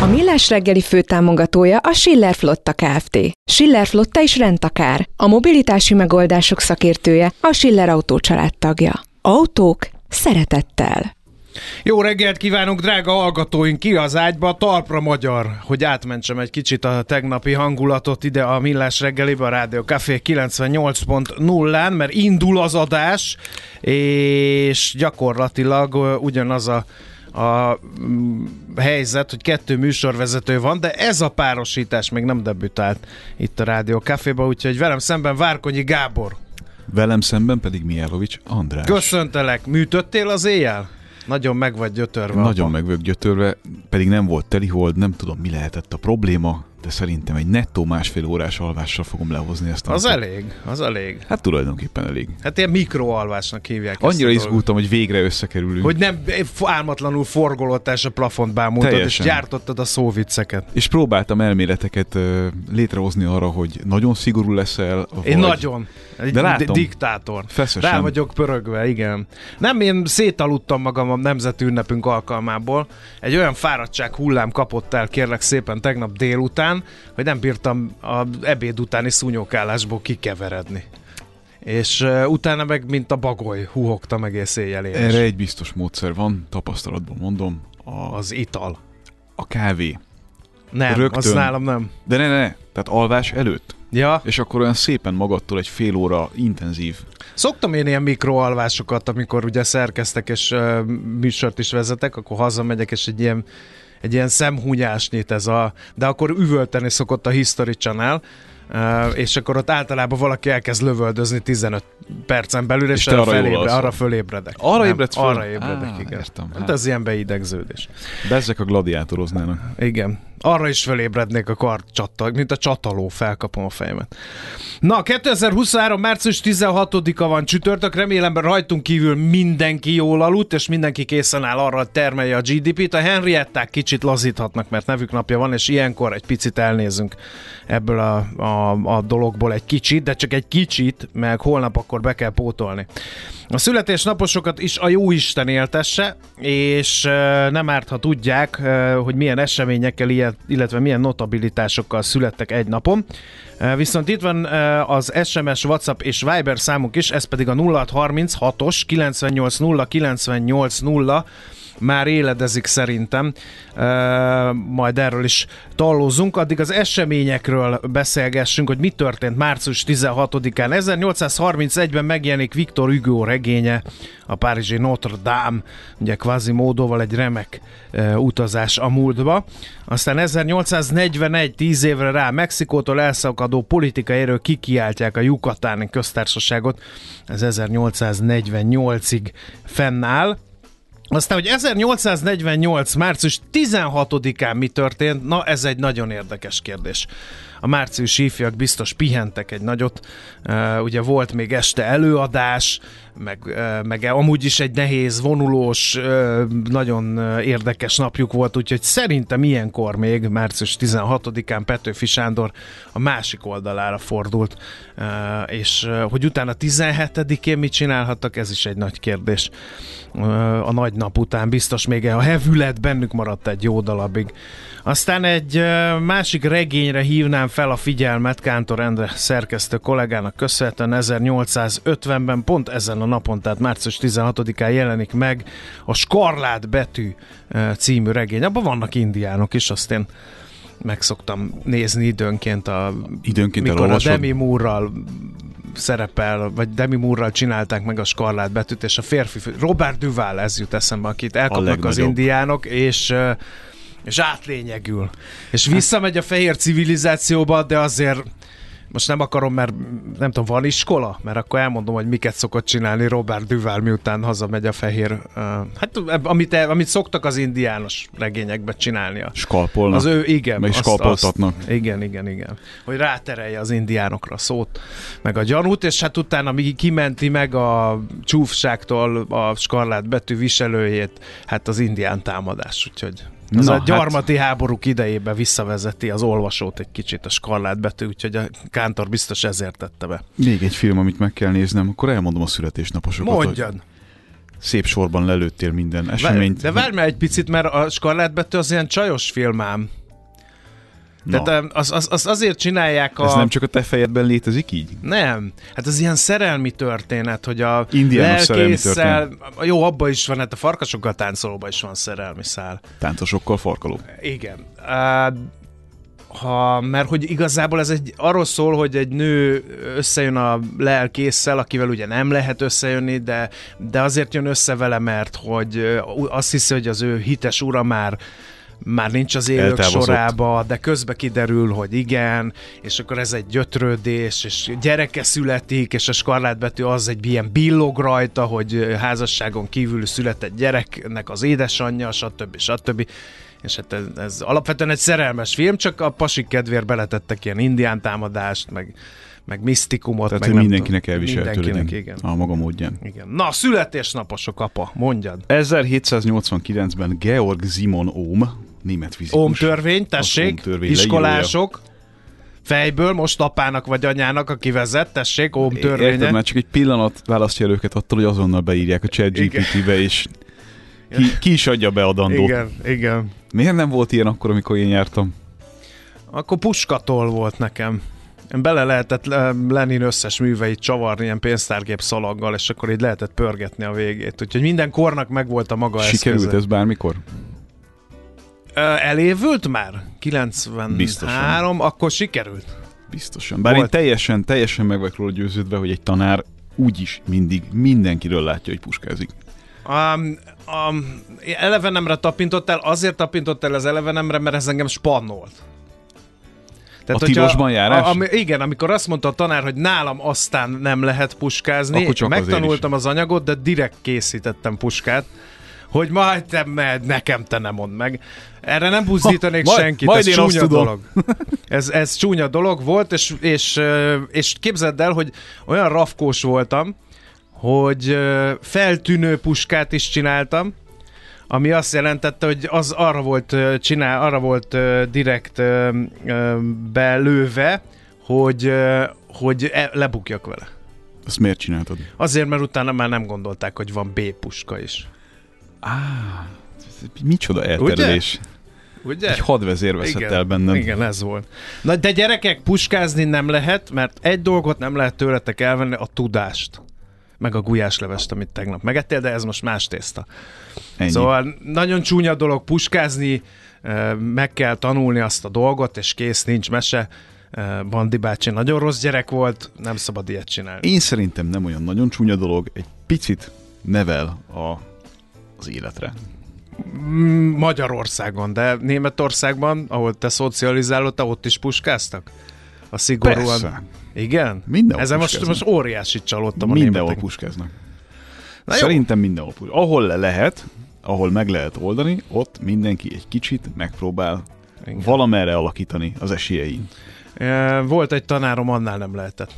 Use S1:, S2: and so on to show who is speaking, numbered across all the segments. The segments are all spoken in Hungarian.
S1: A Millás reggeli főtámogatója a Schiller Flotta Kft. Schiller Flotta is rendtakár. A mobilitási megoldások szakértője a Schiller Autó tagja. Autók szeretettel.
S2: Jó reggelt kívánunk, drága hallgatóink, ki az ágyba, talpra magyar, hogy átmentsem egy kicsit a tegnapi hangulatot ide a Millás reggelibe, a Rádió Café 98.0-án, mert indul az adás, és gyakorlatilag ugyanaz a a mm, helyzet, hogy kettő műsorvezető van, de ez a párosítás még nem debütált itt a Rádió Caféba, úgyhogy velem szemben Várkonyi Gábor.
S3: Velem szemben pedig Mijálovics András.
S2: Köszöntelek, műtöttél az éjjel? Nagyon meg vagy gyötörve.
S3: Nagyon meg vagyok gyötörve, pedig nem volt telihold, nem tudom mi lehetett a probléma, de szerintem egy nettó másfél órás alvással fogom lehozni ezt.
S2: Az napot. elég, az elég.
S3: Hát tulajdonképpen elég.
S2: Hát ilyen mikroalvásnak hívják
S3: Annyira izgultam, hogy végre összekerülünk.
S2: Hogy nem álmatlanul forgolottás a plafont bámultad, Teljesen. és gyártottad a szóvicceket.
S3: És próbáltam elméleteket uh, létrehozni arra, hogy nagyon szigorú leszel.
S2: Vagy... Én nagyon. Egy de látom, diktátor. Feszesen. Rá vagyok pörögve, igen. Nem, én szétaludtam magam a nemzeti ünnepünk alkalmából. Egy olyan fáradtság hullám kapott el, kérlek szépen, tegnap délután, hogy nem bírtam a ebéd utáni szúnyókálásból kikeveredni. És uh, utána meg, mint a bagoly, húhogtam egész éjjel én
S3: Erre egy biztos módszer van, tapasztalatból mondom.
S2: A, az ital.
S3: A kávé.
S2: Nem, Rögtön. az nálam nem.
S3: De ne, ne, ne. Tehát alvás előtt.
S2: Ja.
S3: És akkor olyan szépen magadtól egy fél óra intenzív.
S2: Szoktam én ilyen mikroalvásokat, amikor ugye szerkeztek és uh, műsort is vezetek, akkor hazamegyek, és egy ilyen egy ilyen szemhúnyásnyit ez a, de akkor üvölteni szokott a History Channel, és akkor ott általában valaki elkezd lövöldözni 15 percen belül, és, és arra, fölébre, arra fölébredek.
S3: Arra Nem, ébredsz
S2: föl? Arra ébredek, ah, igen. Értem, hát, hát ez ilyen beidegződés.
S3: Bezzek a gladiátoroznának.
S2: Igen. Arra is felébrednék a kart csatta, mint a csataló, felkapom a fejemet. Na, 2023. március 16-a van csütörtök, remélem rajtunk kívül mindenki jól aludt, és mindenki készen áll arra, hogy termelje a GDP-t. A Henrietták kicsit lazíthatnak, mert nevük napja van, és ilyenkor egy picit elnézünk ebből a, a, a dologból egy kicsit, de csak egy kicsit, meg holnap akkor be kell pótolni. A születésnaposokat is a jó Isten éltesse, és nem árt, ha tudják, hogy milyen eseményekkel, illetve milyen notabilitásokkal születtek egy napon. Viszont itt van az SMS, WhatsApp és Viber számunk is, ez pedig a 0636-os 980 980 már éledezik szerintem. Majd erről is tallózunk. Addig az eseményekről beszélgessünk, hogy mi történt március 16-án. 1831-ben megjelenik Viktor Hugo regénye, a párizsi Notre Dame, ugye kvázi módóval egy remek utazás a múltba. Aztán 1841, 10 évre rá Mexikótól elszakadó politikai erő kikiáltják a Yucatáni köztársaságot. Ez 1848-ig fennáll Aztán, hogy 1848. március 16-án mi történt, na ez egy nagyon érdekes kérdés. A márciusi ifjak biztos pihentek egy nagyot, uh, ugye volt még este előadás, meg, uh, meg amúgy is egy nehéz, vonulós, uh, nagyon érdekes napjuk volt, úgyhogy szerintem ilyenkor még, március 16-án Petőfi Sándor a másik oldalára fordult, és hogy utána 17-én mit csinálhattak, ez is egy nagy kérdés. A nagy nap után biztos még a hevület bennük maradt egy jó darabig. Aztán egy másik regényre hívnám fel a figyelmet Kántor Endre szerkesztő kollégának köszönhetően 1850-ben pont ezen a napon, tehát március 16-án jelenik meg a Skarlát betű című regény. Abban vannak indiánok is, azt én meg szoktam nézni időnként, a,
S3: Időnként
S2: mikor a? Demi Moore-ral szerepel, vagy Demi Moore-ral csinálták meg a Skarlát betűt, és a férfi, Robert Duval, ez jut eszembe, akit elkapnak az indiánok, és és átlényegül. És visszamegy a fehér civilizációba, de azért most nem akarom, mert nem tudom, van iskola? Mert akkor elmondom, hogy miket szokott csinálni Robert Duval, miután hazamegy a fehér... Uh, hát amit, amit szoktak az indiános regényekbe csinálnia.
S3: Skalpolnak.
S2: Az ő, igen.
S3: Meg skalpoltatnak.
S2: azt- igen, igen, igen. Hogy ráterelje az indiánokra a szót, meg a gyanút, és hát utána még kimenti meg a csúfságtól a skarlát betű viselőjét, hát az indián támadás, úgyhogy az
S3: Na,
S2: a
S3: hát-
S2: gyarmati háborúk idejébe visszavezeti az olvasót egy kicsit a skarlát betű, úgyhogy a Kántor biztos ezért tette be.
S3: Még egy film, amit meg kell néznem, akkor elmondom a születésnaposokat. hogy
S2: Mondjad!
S3: Szép sorban lelőttél minden eseményt.
S2: De várj már egy picit, mert a skarlát betű az ilyen csajos filmám.
S3: Na,
S2: Tehát az, az, az azért csinálják a...
S3: Ez nem csak a te fejedben létezik így?
S2: Nem, hát az ilyen szerelmi történet, hogy a
S3: Indiános
S2: lelkésszel, jó, abban is van, hát a farkasokkal táncolóban is van szerelmi szál.
S3: Táncosokkal farkoló.
S2: Igen. Uh, ha, mert hogy igazából ez egy arról szól, hogy egy nő összejön a lelkésszel, akivel ugye nem lehet összejönni, de, de azért jön össze vele, mert hogy azt hiszi, hogy az ő hites ura már már nincs az élők sorába, de közbe kiderül, hogy igen, és akkor ez egy gyötrődés, és gyereke születik, és a skarlátbetű az egy ilyen billog rajta, hogy házasságon kívül született gyereknek az édesanyja, stb. stb. És hát ez, ez alapvetően egy szerelmes film, csak a pasik kedvéért beletettek ilyen indián támadást, meg, meg misztikumot.
S3: Tehát,
S2: meg
S3: hogy mindenkinek elviselhető legyen.
S2: igen.
S3: A maga módján.
S2: igen. Na, születésnaposok, apa, mondjad.
S3: 1789-ben Georg Simon Ohm, német fizikus.
S2: Óm törvény,
S3: Az
S2: tessék,
S3: Ohm-törvény
S2: iskolások, fejből, most apának vagy anyának, aki vezet, tessék, óm törvénye.
S3: már csak egy pillanat választja el őket attól, hogy azonnal beírják a chat GPT-be, és ki, ki is adja be a dandót.
S2: Igen, igen.
S3: Miért nem volt ilyen akkor, amikor én jártam?
S2: Akkor puskatól volt nekem. Bele lehetett le- Lenin összes műveit csavarni ilyen pénztárgép szalaggal, és akkor így lehetett pörgetni a végét. Úgyhogy minden kornak megvolt a maga
S3: Sikerült
S2: eszköze.
S3: ez bármikor?
S2: Elévült már? 93,
S3: Biztosan.
S2: akkor sikerült.
S3: Biztosan. Bár
S2: Volt.
S3: én teljesen, teljesen meg vagyok róla győződve, hogy egy tanár úgyis mindig mindenkiről látja, hogy puskázik.
S2: Um, um, elevenemre tapintottál, azért tapintottál az elevenemre, mert ez engem spannolt.
S3: A tilosban járás?
S2: A, ami, igen, amikor azt mondta a tanár, hogy nálam aztán nem lehet puskázni, megtanultam az anyagot, de direkt készítettem puskát, hogy majd te med, nekem te nem mondd meg. Erre nem buzdítanék
S3: majd-
S2: senkit,
S3: majd
S2: ez
S3: én azt
S2: csúnya
S3: tudom.
S2: dolog. Ez, ez csúnya dolog volt, és, és, és képzeld el, hogy olyan rafkós voltam, hogy feltűnő puskát is csináltam, ami azt jelentette, hogy az arra volt csinál, arra volt direkt belőve, hogy, hogy e, lebukjak vele.
S3: Azt miért csináltad?
S2: Azért, mert utána már nem gondolták, hogy van B puska is.
S3: Micsoda elterelés.
S2: Ugye?
S3: Egy hadvezér veszett
S2: Igen,
S3: el bennem.
S2: Igen, ez volt. Na, de gyerekek, puskázni nem lehet, mert egy dolgot nem lehet tőletek elvenni, a tudást. Meg a gulyáslevest, amit tegnap megettél, de ez most más tészta.
S3: Ennyi.
S2: Szóval nagyon csúnya dolog puskázni, meg kell tanulni azt a dolgot, és kész, nincs mese. Bandi bácsi nagyon rossz gyerek volt, nem szabad ilyet csinálni.
S3: Én szerintem nem olyan nagyon csúnya dolog, egy picit nevel a, az életre.
S2: Mm, Magyarországon, de Németországban, ahol te szocializálódtál, ott is puskáztak? A szigorúan.
S3: Persze.
S2: Igen?
S3: Mindenhol
S2: Ezen most,
S3: puskáznak.
S2: most óriásit csalódtam a
S3: Mindenhol
S2: németek.
S3: puskáznak.
S2: Na jó.
S3: Szerintem mindenhol puskáznak. Ahol le lehet, ahol meg lehet oldani, ott mindenki egy kicsit megpróbál
S2: Igen.
S3: valamerre alakítani az esélyein.
S2: E, Volt egy tanárom, annál nem lehetett.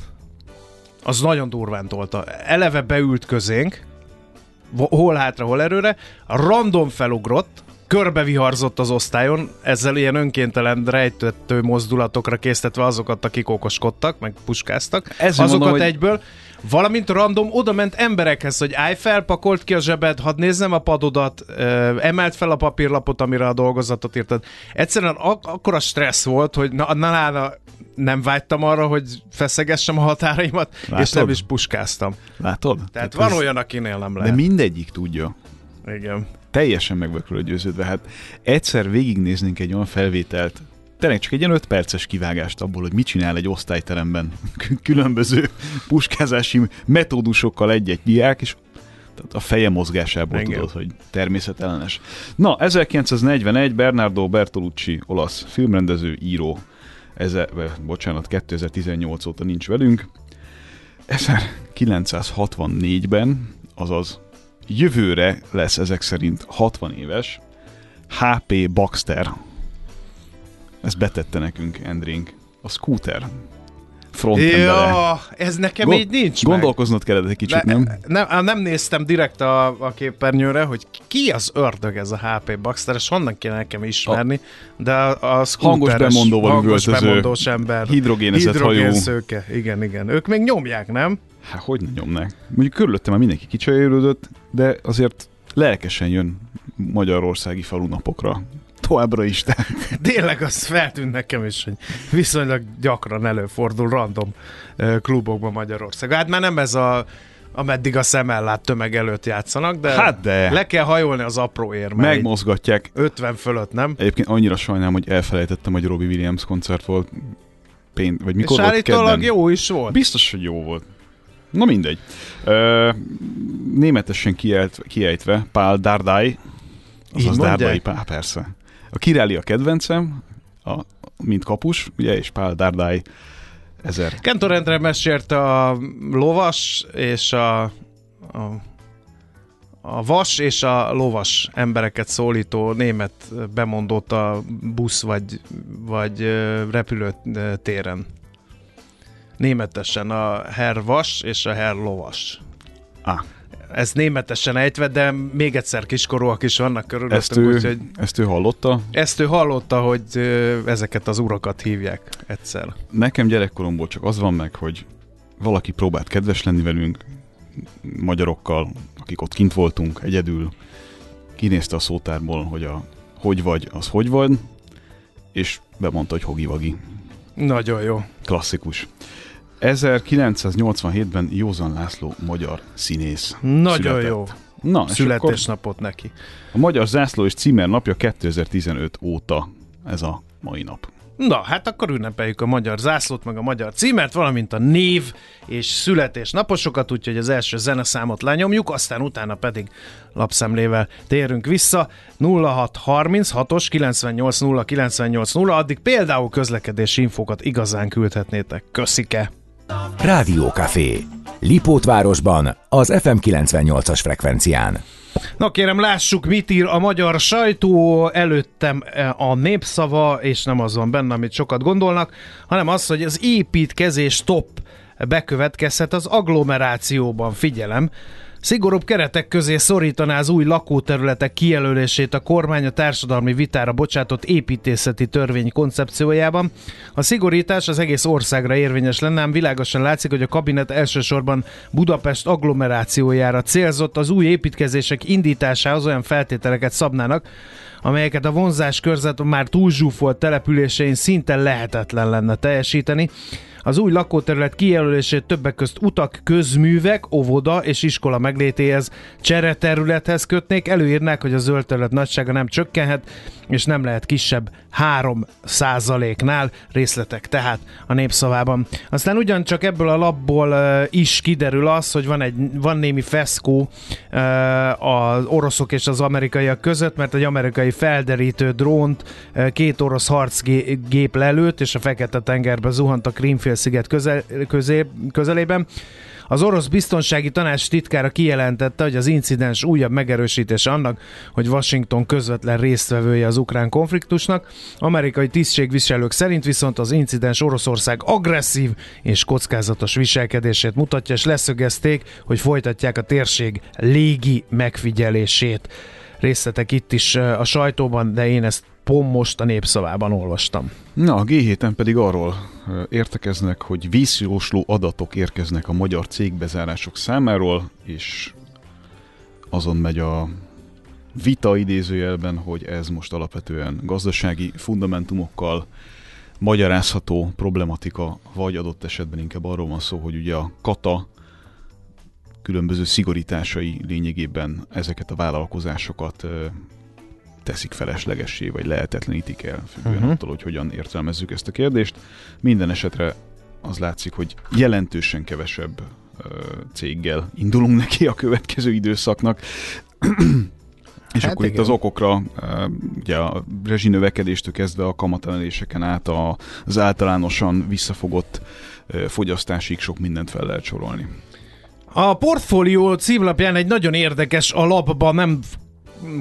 S2: Az nagyon durván tolta. Eleve beült közénk, hol hátra, hol erőre, random felugrott, körbeviharzott az osztályon, ezzel ilyen önkéntelen rejtettő mozdulatokra késztetve azokat, akik okoskodtak, meg puskáztak,
S3: Ezért
S2: azokat
S3: mondom, hogy-
S2: egyből, valamint random oda ment emberekhez, hogy állj fel, pakolt ki a zsebed, hadd nézzem a padodat, emelt fel a papírlapot, amire a dolgozatot írtad. Egyszerűen ak- akkora stressz volt, hogy na, na, na, nem vágytam arra, hogy feszegessem a határaimat,
S3: Látod?
S2: és nem is puskáztam.
S3: Látod?
S2: Tehát van
S3: ez-
S2: olyan, akinél nem
S3: De
S2: lehet.
S3: mindegyik tudja.
S2: Igen.
S3: Teljesen meg vagyok győződve. Hát egyszer végignéznénk egy olyan felvételt, tényleg csak egy ilyen 5 perces kivágást abból, hogy mit csinál egy osztályteremben különböző puskázási metódusokkal egy-egy diák, és tehát a feje mozgásából
S2: Igen.
S3: tudod, hogy természetellenes. Na, 1941 Bernardo Bertolucci, olasz filmrendező, író, Eze, bocsánat, 2018 óta nincs velünk. 1964-ben, azaz jövőre lesz ezek szerint 60 éves, HP Baxter. Ezt betette nekünk Endrink. A scooter. Frontendere.
S2: Ja, ez nekem így nincs meg.
S3: Gondolkoznod kellett egy kicsit,
S2: Ne,
S3: nem?
S2: nem? Nem néztem direkt a, a képernyőre, hogy ki az ördög ez a HP Baxter, és honnan kéne nekem ismerni, de a, a
S3: Hangos bemondóval
S2: hangos bemondós ember.
S3: hidrogénezett hajó.
S2: Hidrogénszőke, igen, igen. Ők még nyomják, nem?
S3: Hát hogy ne nyomnák? Mondjuk körülöttem már mindenki kicsajölődött, de azért lelkesen jön magyarországi falunapokra. Továbbra is, de
S2: Tényleg az feltűnt nekem is, hogy viszonylag gyakran előfordul random klubokban Magyarország. Hát már nem ez a ameddig a szem ellát tömeg előtt játszanak, de,
S3: Hát de.
S2: le kell hajolni az apró érmeit.
S3: megmozgatják.
S2: 50 fölött, nem?
S3: Egyébként annyira sajnálom, hogy elfelejtettem, hogy Robbie Williams koncert volt. Pént, vagy mikor
S2: és
S3: volt kedden?
S2: jó is volt.
S3: Biztos, hogy jó volt. Na mindegy. Ö, németesen kiejt, kiejtve, Pál Dardai, azaz? Dardai Pál, persze. A Királi a kedvencem, a, mint kapus, ugye, és Pál Dardai ezer.
S2: Kentor Endre mesélte a lovas és a, a a vas és a lovas embereket szólító német bemondott a busz vagy, vagy repülőtéren. Németesen a herr vas és a herr lovas.
S3: Ah,
S2: Ez németesen ejtve, de még egyszer kiskorúak is vannak
S3: ezt
S2: körülöttünk,
S3: ő,
S2: úgyhogy
S3: ezt ő hallotta.
S2: ezt ő hallotta, hogy ezeket az urakat hívják egyszer.
S3: Nekem gyerekkoromból csak az van meg, hogy valaki próbált kedves lenni velünk, magyarokkal, akik ott kint voltunk, egyedül, kinézte a szótárból, hogy a hogy vagy, az hogy van, és bemondta, hogy hogi-vagi.
S2: Nagyon jó.
S3: Klasszikus. 1987-ben Józan László magyar színész.
S2: Nagyon
S3: született.
S2: jó.
S3: Na,
S2: Születésnapot neki.
S3: a Magyar Zászló és Címer napja 2015 óta ez a mai nap.
S2: Na, hát akkor ünnepeljük a magyar zászlót, meg a magyar címert, valamint a név és születésnaposokat, úgyhogy az első zeneszámot lenyomjuk, aztán utána pedig lapszemlével térünk vissza. 0636-os 98 0 98 0, addig például közlekedési infókat igazán küldhetnétek. Köszike!
S4: Rádiókafé. Lipótvárosban, az FM 98-as frekvencián.
S2: Na kérem, lássuk, mit ír a magyar sajtó. Előttem eh, a népszava, és nem az van benne, amit sokat gondolnak, hanem az, hogy az építkezés top bekövetkezhet az agglomerációban. Figyelem, Szigorúbb keretek közé szorítaná az új lakóterületek kijelölését a kormány a társadalmi vitára bocsátott építészeti törvény koncepciójában. A szigorítás az egész országra érvényes lenne, ám világosan látszik, hogy a kabinet elsősorban Budapest agglomerációjára célzott az új építkezések indításához olyan feltételeket szabnának, amelyeket a vonzás körzet már túlzsúfolt településein szinte lehetetlen lenne teljesíteni. Az új lakóterület kijelölését többek közt utak, közművek, óvoda és iskola meglétéhez, csereterülethez kötnék, előírnák, hogy a zöld terület nagysága nem csökkenhet, és nem lehet kisebb 3 százaléknál részletek tehát a népszavában. Aztán ugyancsak ebből a labból uh, is kiderül az, hogy van, egy, van némi feszkó uh, az oroszok és az amerikaiak között, mert egy amerikai felderítő drónt eh, két orosz harcgép lelőtt, és a Fekete-tengerbe zuhant a Krímfélsziget közel, közé, közelében. Az orosz biztonsági tanács titkára kijelentette, hogy az incidens újabb megerősítés annak, hogy Washington közvetlen résztvevője az ukrán konfliktusnak. Amerikai tisztségviselők szerint viszont az incidens Oroszország agresszív és kockázatos viselkedését mutatja, és leszögezték, hogy folytatják a térség légi megfigyelését. Részletek itt is a sajtóban, de én ezt pont most a népszavában olvastam.
S3: Na, a G7-en pedig arról értekeznek, hogy vízjósló adatok érkeznek a magyar cégbezárások számáról, és azon megy a vita idézőjelben, hogy ez most alapvetően gazdasági fundamentumokkal magyarázható problematika, vagy adott esetben inkább arról van szó, hogy ugye a kata különböző szigorításai lényegében ezeket a vállalkozásokat teszik feleslegessé, vagy lehetetlenítik el, függően uh-huh. attól, hogy hogyan értelmezzük ezt a kérdést. Minden esetre az látszik, hogy jelentősen kevesebb céggel indulunk neki a következő időszaknak. És hát akkor igen. itt az okokra, ugye a rezsinövekedéstől kezdve a kamatemeléseken át az általánosan visszafogott fogyasztásig sok mindent fel lehet sorolni.
S2: A portfólió címlapján egy nagyon érdekes, a lapban nem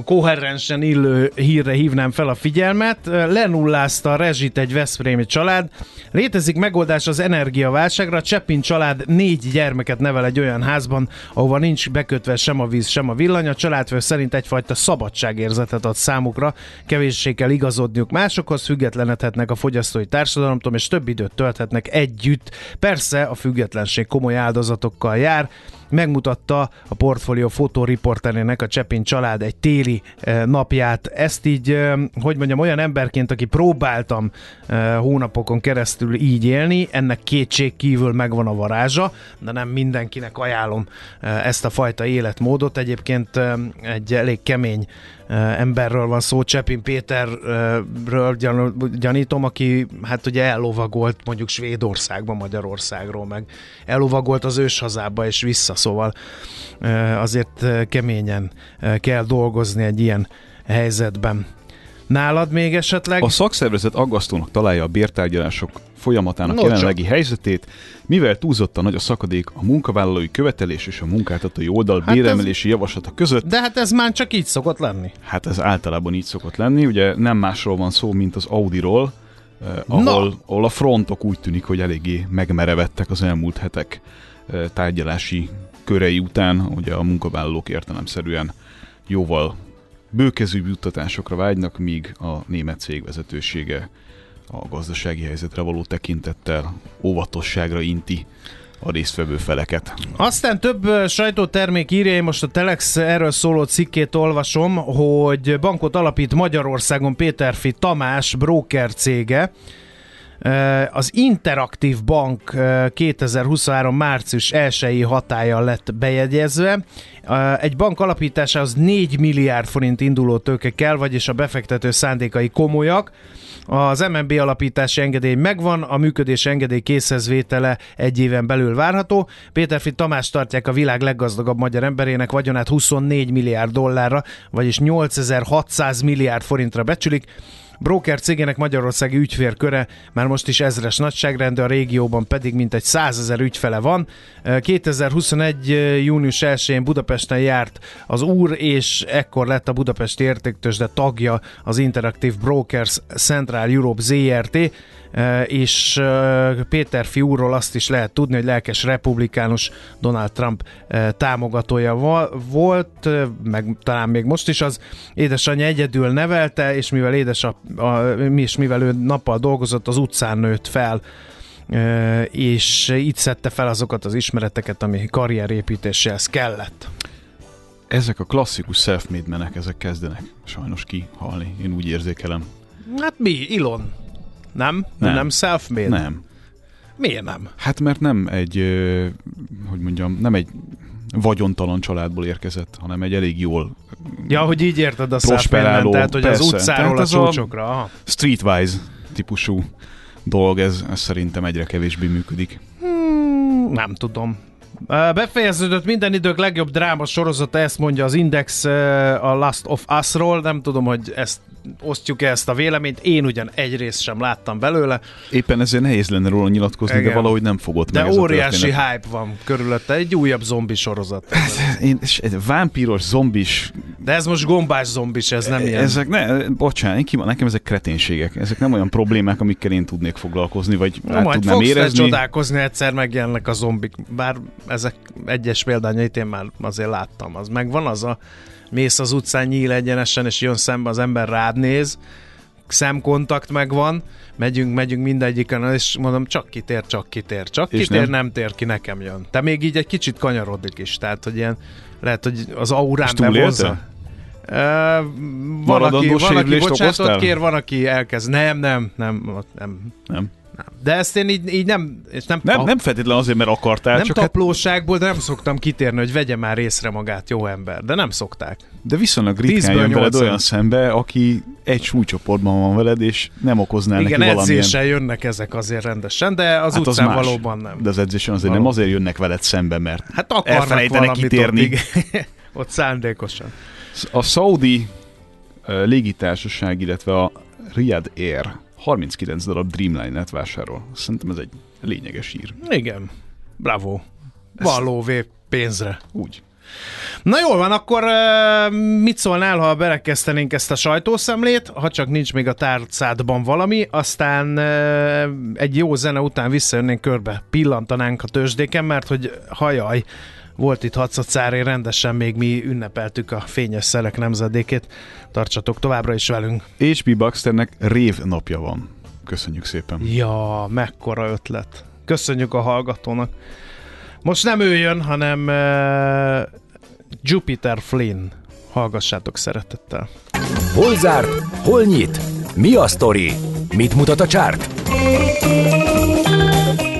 S2: koherensen illő hírre hívnám fel a figyelmet. Lenullázta a rezsit egy Veszprémi család. Létezik megoldás az energiaválságra. Cseppin család négy gyermeket nevel egy olyan házban, ahova nincs bekötve sem a víz, sem a villany. A családfő szerint egyfajta szabadságérzetet ad számukra. Kevéssé kell igazodniuk másokhoz, függetlenedhetnek a fogyasztói társadalomtól, és több időt tölthetnek együtt. Persze a függetlenség komoly áldozatokkal jár megmutatta a portfólió fotóriporterének a Csepin család egy téli eh, napját. Ezt így, eh, hogy mondjam, olyan emberként, aki próbáltam eh, hónapokon keresztül így élni, ennek kétség kívül megvan a varázsa, de nem mindenkinek ajánlom ezt a fajta életmódot. Egyébként egy elég kemény emberről van szó, Csepin Péterről gyanítom, aki hát ugye ellovagolt mondjuk Svédországba, Magyarországról, meg ellovagolt az őshazába és vissza, szóval azért keményen kell dolgozni egy ilyen helyzetben. Nálad még esetleg?
S3: A szakszervezet aggasztónak találja a bértárgyalások folyamatának no, jelenlegi csak. helyzetét, mivel túlzottan nagy a szakadék a munkavállalói követelés és a munkáltatói oldal hát béremelési ez... javaslata között.
S2: De hát ez már csak így szokott lenni.
S3: Hát ez általában így szokott lenni, ugye nem másról van szó, mint az Audiról, eh, ahol, ahol a frontok úgy tűnik, hogy eléggé megmerevettek az elmúlt hetek eh, tárgyalási körei után, ugye a munkavállalók értelemszerűen jóval bőkezű juttatásokra vágynak, míg a német cég vezetősége a gazdasági helyzetre való tekintettel óvatosságra inti a résztvevő feleket.
S2: Aztán több sajtótermék írja, én most a Telex erről szóló cikkét olvasom, hogy bankot alapít Magyarországon Péterfi Tamás broker cége, az Interaktív Bank 2023. március 1 hatája lett bejegyezve. Egy bank alapításához 4 milliárd forint induló tőke kell, vagyis a befektető szándékai komolyak. Az MNB alapítási engedély megvan, a működés engedély készhezvétele egy éven belül várható. Péterfi Tamás tartják a világ leggazdagabb magyar emberének vagyonát 24 milliárd dollárra, vagyis 8600 milliárd forintra becsülik. Broker cégének magyarországi ügyfélköre már most is ezres nagyságrendű, a régióban pedig mintegy 100 ezer ügyfele van. 2021. június 1-én Budapesten járt az úr, és ekkor lett a Budapesti Értéktősde tagja az Interactive Brokers Central Europe ZRT és Péter fiúról azt is lehet tudni, hogy lelkes republikánus Donald Trump támogatója volt, meg talán még most is az. Édesanyja egyedül nevelte, és mivel édesapja, és mivel ő nappal dolgozott, az utcán nőtt fel, és így szedte fel azokat az ismereteket, ami karrierépítéshez kellett.
S3: Ezek a klasszikus self-made menek, ezek kezdenek sajnos kihalni, én úgy érzékelem.
S2: Hát mi? Ilon? Nem? Nem, nem self-made?
S3: Nem.
S2: Miért nem?
S3: Hát mert nem egy, hogy mondjam, nem egy vagyontalan családból érkezett, hanem egy elég jól
S2: Ja, hogy így érted a self tehát hogy persze, az utcáról a csúcsokra. A
S3: streetwise típusú dolog, ez, ez szerintem egyre kevésbé működik.
S2: Hmm, nem tudom. Befejeződött minden idők legjobb dráma sorozata, ezt mondja az Index a Last of Us-ról. Nem tudom, hogy ezt osztjuk-e ezt a véleményt. Én ugyan egy részt sem láttam belőle,
S3: Éppen ezért nehéz lenne róla nyilatkozni,
S2: Igen.
S3: de valahogy nem fogott
S2: de
S3: meg ez a
S2: óriási hype van körülötte. Egy újabb zombi sorozat.
S3: Én, és egy vámpíros, zombis,
S2: De ez most gombás zombis, ez nem ilyen.
S3: ezek ne, bocsánat, én ki, nekem ezek kreténségek. Ezek nem olyan problémák, amikkel én tudnék foglalkozni, vagy
S2: Na,
S3: át
S2: majd
S3: tudnám
S2: fogsz
S3: érezni.
S2: csodálkozni, egyszer megjelennek a zombik. Bár ezek egyes példányait én már azért láttam. Az megvan az a mész az utcán nyíl egyenesen, és jön szembe az ember rád néz, szemkontakt megvan, megyünk, megyünk mindegyiken, és mondom, csak kitér, csak kitér, csak
S3: És
S2: kitér, nem?
S3: nem?
S2: tér ki, nekem jön. Te még így egy kicsit kanyarodik is, tehát, hogy ilyen, lehet, hogy az aurán bevonza. Uh, van, aki, van, aki bocsánatot
S3: okoztál?
S2: kér, van, aki elkezd. Nem, nem, nem, nem,
S3: Nem.
S2: De ezt én így, így nem, és nem,
S3: Nem, nem feltétlenül azért, mert akartál,
S2: nem
S3: csak hát,
S2: taplóságból, de nem szoktam kitérni, hogy vegye már észre magát jó ember. De nem szokták.
S3: de viszonylag ritkán jön veled olyan szembe, aki egy súlycsoportban van veled, és nem okoznál
S2: Igen,
S3: neki valamilyen...
S2: edzéssel jönnek ezek azért rendesen, de az
S3: Hát az
S2: utcán
S3: más.
S2: valóban nem.
S3: De az edzésen azért
S2: Való.
S3: nem azért jönnek veled szembe, mert
S2: Hát
S3: elfelejtenek kitérni.
S2: Ott, igen. ott szándékosan.
S3: A Saudi légitársaság, illetve a Riyadh Air 39 darab Dreamliner-et vásárol. Szerintem ez egy lényeges ír.
S2: Igen. Bravo. Van lóvé pénzre.
S3: Úgy.
S2: Na jól van, akkor mit szólnál, ha berekeztenénk ezt a sajtószemlét, ha csak nincs még a tárcádban valami, aztán egy jó zene után visszajönnénk körbe, pillantanánk a tőzsdéken, mert hogy hajaj, volt itt Hacacáré, rendesen még mi ünnepeltük a fényes szelek nemzedékét. Tartsatok továbbra is velünk.
S3: H.P. Baxternek rév napja van. Köszönjük szépen.
S2: Ja, mekkora ötlet. Köszönjük a hallgatónak. Most nem ő jön, hanem uh, Jupiter Flynn. Hallgassátok szeretettel.
S4: Hol zárt? Hol nyit? Mi a sztori? Mit mutat a csárt?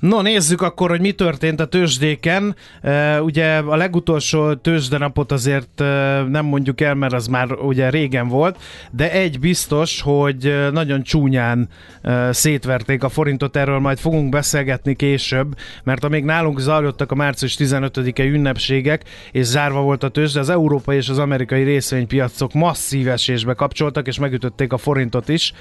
S2: No, nézzük akkor, hogy mi történt a tőzsdéken. Ugye a legutolsó tőzsdenapot azért nem mondjuk el, mert az már ugye régen volt, de egy biztos, hogy nagyon csúnyán szétverték a forintot, erről majd fogunk beszélgetni később, mert amíg nálunk zajlottak a március 15-e ünnepségek, és zárva volt a tőzsde, az európai és az amerikai részvénypiacok masszív esésbe kapcsoltak, és megütötték a forintot is.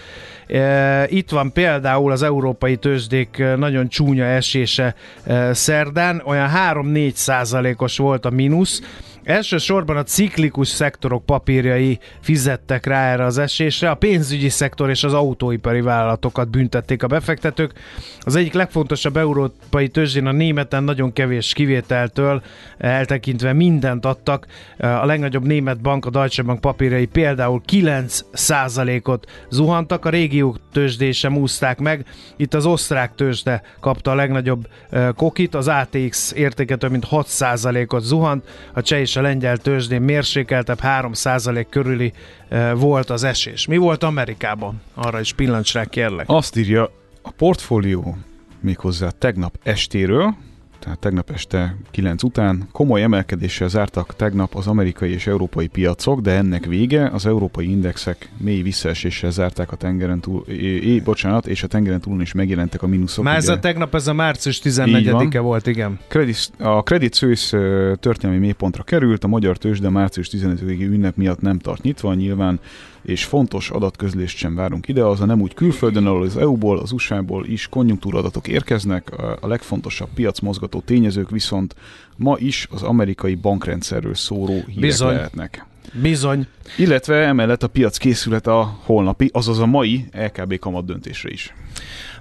S2: Itt van például az európai tőzsdék nagyon csúnya esése uh, szerdán, olyan 3-4 százalékos volt a mínusz. Elsősorban a ciklikus szektorok papírjai fizettek rá erre az esésre, a pénzügyi szektor és az autóipari vállalatokat büntették a befektetők. Az egyik legfontosabb európai tőzsdén a németen nagyon kevés kivételtől eltekintve mindent adtak. A legnagyobb német bank, a Deutsche Bank papírjai például 9 százalékot zuhantak, a régiók tőzsdé sem úszták meg. Itt az osztrák tőzsde kapta a legnagyobb kokit, az ATX értéke több mint 6 százalékot zuhant, a cseh és a lengyel tőzsdén mérsékeltebb 3 százalék körüli eh, volt az esés. Mi volt Amerikában? Arra is pillancs rá kérlek.
S3: Azt írja a portfólió méghozzá tegnap estéről, tehát tegnap este 9 után komoly emelkedéssel zártak tegnap az amerikai és európai piacok, de ennek vége az európai indexek mély visszaeséssel zárták a tengeren túl, é, é, bocsánat, és a tengeren túlon is megjelentek a mínuszok.
S2: Már ez a tegnap, ez a március
S3: Így
S2: 14-e
S3: van.
S2: volt, igen.
S3: Credit, a Credit Suisse történelmi mélypontra került, a magyar tőzsde március 15-i ünnep miatt nem tart nyitva nyilván, és fontos adatközlést sem várunk ide, az a nem úgy külföldön, ahol az EU-ból, az USA-ból is konjunktúradatok érkeznek, a- legfontosabb piacmozgató tényezők viszont ma is az amerikai bankrendszerről szóró hírek
S2: Bizony.
S3: lehetnek.
S2: Bizony.
S3: Illetve emellett a piac készület a holnapi, azaz a mai LKB kamat döntésre is.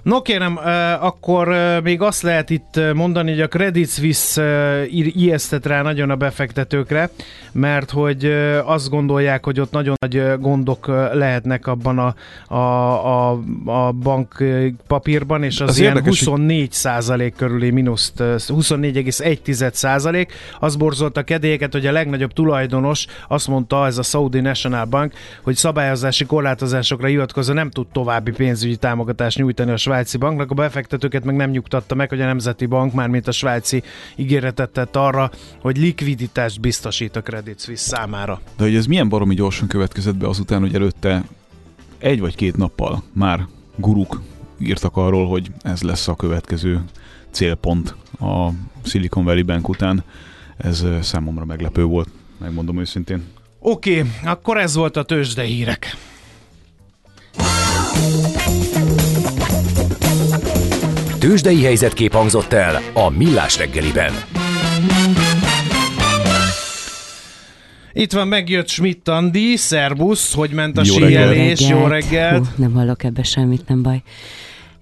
S2: No kérem, akkor még azt lehet itt mondani, hogy a Credit Suisse ijesztett rá nagyon a befektetőkre, mert hogy azt gondolják, hogy ott nagyon nagy gondok eh, lehetnek abban a, a, a, a bank papírban, és az,
S3: Az
S2: ilyen
S3: érdekes, hogy-
S2: 24 százalék körüli mínuszt, eh, 24,1 százalék. Az borzolta a kedélyeket, hogy a legnagyobb tulajdonos azt mondta, ez a Saudi National Bank, hogy szabályozási korlátozásokra hivatkozva nem tud további pénzügyi támogatást nyújtani a svájci banknak, a befektetőket meg nem nyugtatta meg, hogy a Nemzeti Bank, mármint a svájci ígéretet tett arra, hogy likviditást biztosít a Credit Suisse számára.
S3: De hogy ez milyen baromi gyorsan következett be azután, hogy előtte egy vagy két nappal már guruk írtak arról, hogy ez lesz a következő célpont a Silicon Valley Bank után. Ez ö, számomra meglepő volt, megmondom őszintén.
S2: Oké, okay, akkor ez volt a tőzsde hírek.
S4: Tőzsdei helyzetkép hangzott el a Millás reggeliben.
S2: Itt van, megjött Schmidt Andi, szervusz, hogy ment a
S3: Jó
S2: síelés, jó reggelt.
S5: Hú, nem hallok ebbe semmit, nem baj.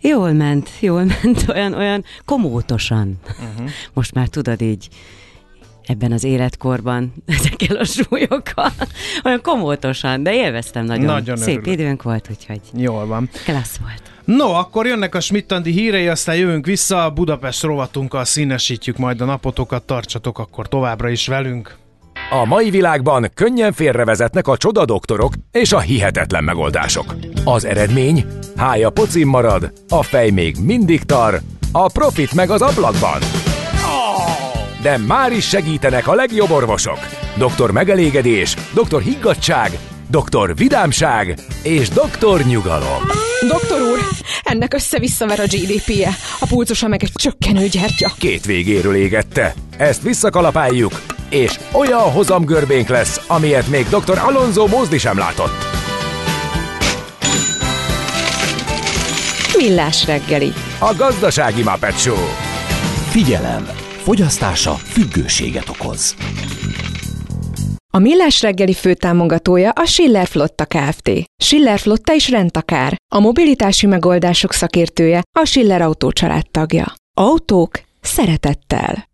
S5: Jól ment, jól ment, olyan, olyan komótosan. Uh-huh. Most már tudod így, ebben az életkorban, ezekkel a súlyokkal, olyan komótosan, de élveztem nagyon.
S2: Nagyon
S5: Szép
S2: örülök.
S5: időnk volt, úgyhogy
S2: Jól van.
S5: klassz volt.
S2: No, akkor jönnek a Schmidt-Andi hírei, aztán jövünk vissza, a Budapest rovatunkkal színesítjük majd a napotokat, tartsatok akkor továbbra is velünk.
S4: A mai világban könnyen félrevezetnek a csodadoktorok és a hihetetlen megoldások. Az eredmény? Hája pocim marad, a fej még mindig tar, a profit meg az ablakban. De már is segítenek a legjobb orvosok. Doktor megelégedés, doktor higgadság, doktor vidámság és doktor nyugalom.
S1: Doktor úr, ennek össze-visszaver a GDP-je, a pulcosa meg egy csökkenő gyertya.
S4: Két végéről égette. Ezt visszakalapáljuk, és olyan hozamgörbénk lesz, amilyet még dr. Alonso Mózdi sem látott.
S1: Millás reggeli.
S4: A gazdasági Muppet Show.
S6: Figyelem! Fogyasztása függőséget okoz.
S1: A Millás reggeli főtámogatója a Schiller Flotta Kft. Schiller Flotta is rendtakár. A mobilitási megoldások szakértője a Schiller Autó tagja. Autók szeretettel.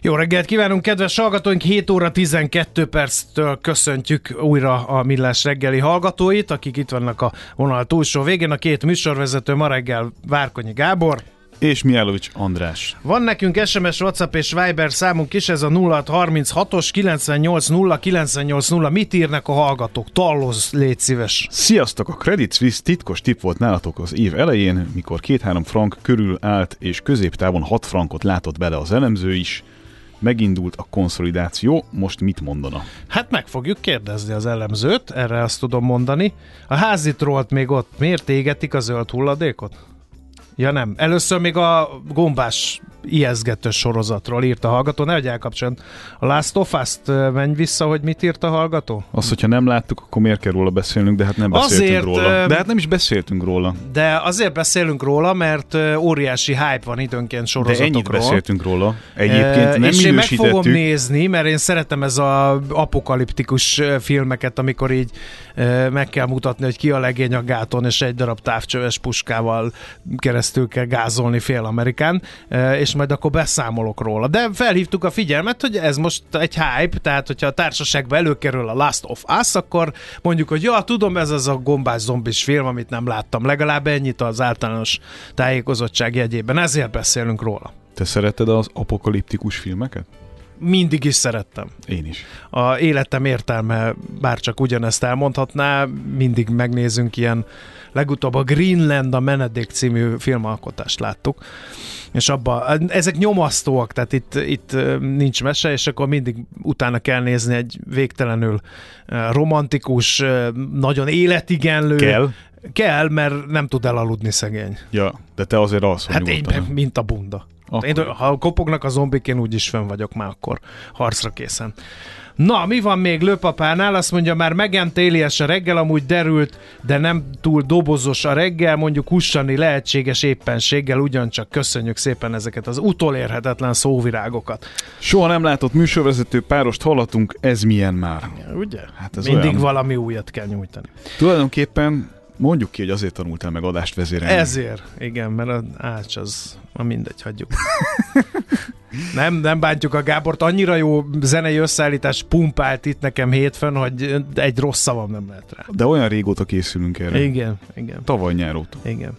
S2: Jó reggelt kívánunk, kedves hallgatóink! 7 óra 12 perctől köszöntjük újra a Millás reggeli hallgatóit, akik itt vannak a vonal túlsó végén. A két műsorvezető ma reggel Várkonyi Gábor.
S3: És Mijálovics András.
S2: Van nekünk SMS, WhatsApp és Viber számunk is, ez a 0636-os 980 980. Mit írnak a hallgatók? Talloz, légy szíves.
S3: Sziasztok! A Credit Suisse titkos tip volt nálatok az év elején, mikor 2-3 frank körül állt, és középtávon 6 frankot látott bele az elemző is. Megindult a konszolidáció, most mit mondana?
S2: Hát meg fogjuk kérdezni az elemzőt, erre azt tudom mondani. A házit rolt még ott, miért égetik a zöld hulladékot? Ja nem, először még a gombás ijeszgető sorozatról írt a hallgató, nehogy elkapcsoljon. A Last of Us-t menj vissza, hogy mit írt a hallgató?
S3: Azt, hogyha nem láttuk, akkor miért kell róla beszélnünk, de hát nem beszéltünk
S2: Azért,
S3: róla. De hát nem is beszéltünk róla.
S2: De azért beszélünk róla, mert óriási hype van időnként
S3: De
S2: sorozatokról.
S3: ennyit beszéltünk róla. Egyébként
S2: Eh,
S3: nem
S2: és én meg fogom nézni, mert én szeretem ez a apokaliptikus filmeket, amikor így meg kell mutatni, hogy ki a legény a gáton, és egy darab távcsöves puskával keresztül kell gázolni fél Amerikán, és majd akkor beszámolok róla. De felhívtuk a figyelmet, hogy ez most egy hype, tehát hogyha a társaságba előkerül a Last of Us, akkor mondjuk, hogy ja, tudom, ez az a gombás zombis film, amit nem láttam. Legalább ennyit az általános tájékozottság jegyében. Ezért beszélünk róla.
S3: Te szereted az apokaliptikus filmeket?
S2: Mindig is szerettem.
S3: Én is.
S2: A életem értelme bárcsak ugyanezt elmondhatná, mindig megnézünk ilyen, legutóbb a Greenland a Menedék című filmalkotást láttuk, és abba, ezek nyomasztóak, tehát itt, itt nincs mese, és akkor mindig utána kell nézni egy végtelenül romantikus, nagyon életigenlő.
S3: Kell?
S2: Kell, mert nem tud elaludni szegény.
S3: Ja, de te azért alszol
S2: Hát én mint a bunda.
S3: Akkor-
S2: Én, ha kopognak a zombik, én úgyis fönn vagyok már akkor harcra készen. Na, mi van még lőpapánál? Azt mondja, már megent télies a reggel, amúgy derült, de nem túl dobozos a reggel, mondjuk hussani lehetséges éppenséggel, ugyancsak köszönjük szépen ezeket az utolérhetetlen szóvirágokat.
S3: Soha nem látott műsorvezető párost hallatunk, ez milyen már?
S2: Ugye?
S3: Hát ez
S2: Mindig
S3: olyan.
S2: valami újat kell nyújtani.
S3: Tulajdonképpen mondjuk ki, hogy azért tanultál meg adást vezérelni.
S2: Ezért, igen, mert a ács az, a mindegy, hagyjuk. nem, nem bántjuk a Gábort, annyira jó zenei összeállítás pumpált itt nekem hétfőn, hogy egy rossz szavam nem lehet rá.
S3: De olyan régóta készülünk erre.
S2: Igen, igen,
S3: Tavaly nyár óta.
S2: igen.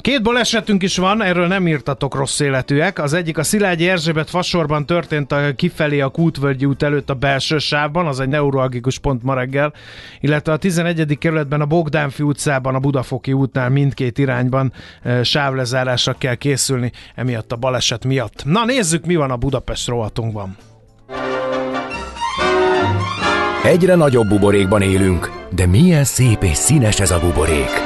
S2: Két balesetünk is van, erről nem írtatok rossz életűek. Az egyik a Szilágyi Erzsébet fasorban történt a kifelé a Kútvölgyi út előtt a belső sávban, az egy neuralgikus pont ma reggel, illetve a 11. kerületben a Bogdánfi utcában, a Budafoki útnál mindkét irányban e, sávlezárásra kell készülni, emiatt a baleset miatt. Na nézzük, mi van a Budapest rovatunkban.
S4: Egyre nagyobb buborékban élünk, de milyen szép és színes ez a buborék.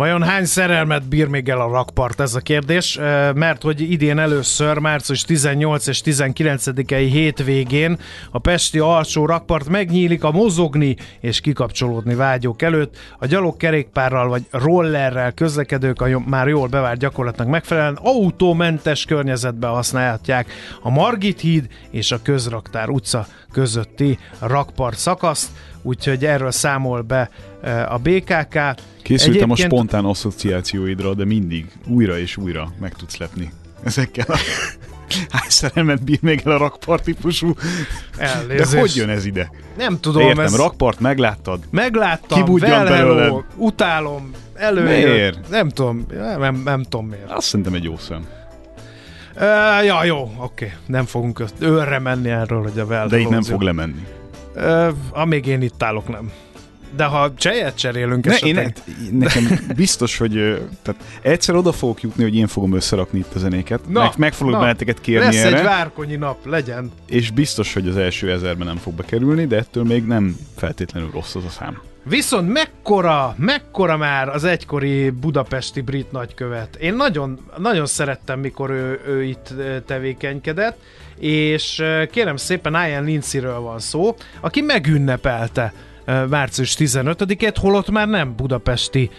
S2: Vajon hány szerelmet bír még el a rakpart ez a kérdés? Mert hogy idén először, március 18 és 19-i hétvégén a Pesti alsó rakpart megnyílik a mozogni és kikapcsolódni vágyók előtt. A gyalogkerékpárral vagy rollerrel közlekedők a már jól bevált gyakorlatnak megfelelően autómentes környezetbe használhatják a Margit híd és a Közraktár utca közötti rakpart szakaszt, úgyhogy erről számol be a BKK.
S3: Készültem Egyébként... a spontán asszociációidra, de mindig újra és újra meg tudsz lepni ezekkel a hány szerelmet bír még el a rakpart típusú. Elnézést. De hogy jön ez ide?
S2: Nem tudom.
S3: Értem, ez... rakpart megláttad?
S2: Megláttam, Kibudjan belőle. utálom, előjön. Miért? Nem tudom, nem, nem, nem tudom miért.
S3: Azt szerintem egy jó szem.
S2: Uh, ja, jó, oké. Nem fogunk őrre menni erről, hogy a vel.
S3: De így nem fog lemenni.
S2: Uh, amíg én itt állok, nem. De ha csejet cserélünk ne,
S3: én, Nekem biztos, hogy tehát egyszer oda fogok jutni, hogy én fogom összerakni itt a zenéket. Na, meg, meg fogok benneteket kérni
S2: lesz
S3: erre.
S2: egy várkonyi nap, legyen.
S3: És biztos, hogy az első ezerben nem fog bekerülni, de ettől még nem feltétlenül rossz az a szám.
S2: Viszont mekkora, mekkora már az egykori budapesti brit nagykövet. Én nagyon, nagyon szerettem, mikor ő, ő itt tevékenykedett, és kérem szépen Ian Lindsay-ről van szó, aki megünnepelte március 15-ét, holott már nem budapesti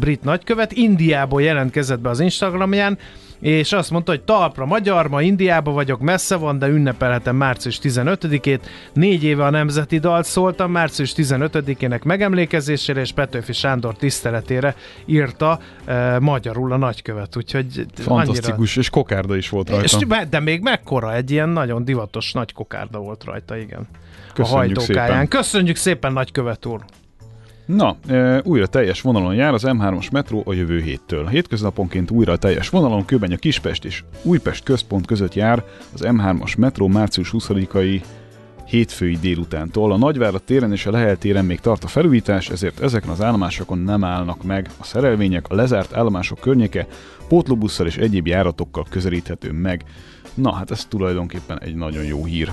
S2: brit nagykövet, Indiából jelentkezett be az Instagramján, és azt mondta, hogy talpra magyar, ma Indiába vagyok, messze van, de ünnepelhetem március 15-ét. Négy éve a nemzeti dalt szóltam, március 15-ének megemlékezésére és Petőfi Sándor tiszteletére írta e, magyarul a nagykövet, úgyhogy
S3: Fantasztikus, annyira... és kokárda is volt rajta. És,
S2: de még mekkora, egy ilyen nagyon divatos nagy kokárda volt rajta, igen. Köszönjük a hajtókáján. Szépen. Köszönjük szépen, nagykövet úr!
S3: Na, e, újra teljes vonalon jár az M3-as metró a jövő héttől. Hétköznaponként újra a teljes vonalon a Kispest és Újpest központ között jár az M3-as metró március 20-ai hétfői délutántól. A Nagyvárad téren és a Lehel téren még tart a felújítás, ezért ezeken az állomásokon nem állnak meg a szerelvények, a lezárt állomások környéke pótlóbusszal és egyéb járatokkal közelíthető meg. Na, hát ez tulajdonképpen egy nagyon jó hír.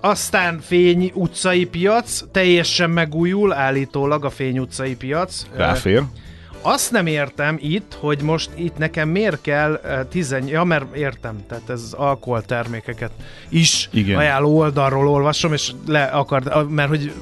S2: Aztán Fény utcai piac, teljesen megújul állítólag a Fény utcai piac.
S3: Ráfér.
S2: Azt nem értem itt, hogy most itt nekem miért kell tizen... Ja, mert értem, tehát ez alkoholtermékeket is Igen. ajánló oldalról olvasom, és le akar, mert hogy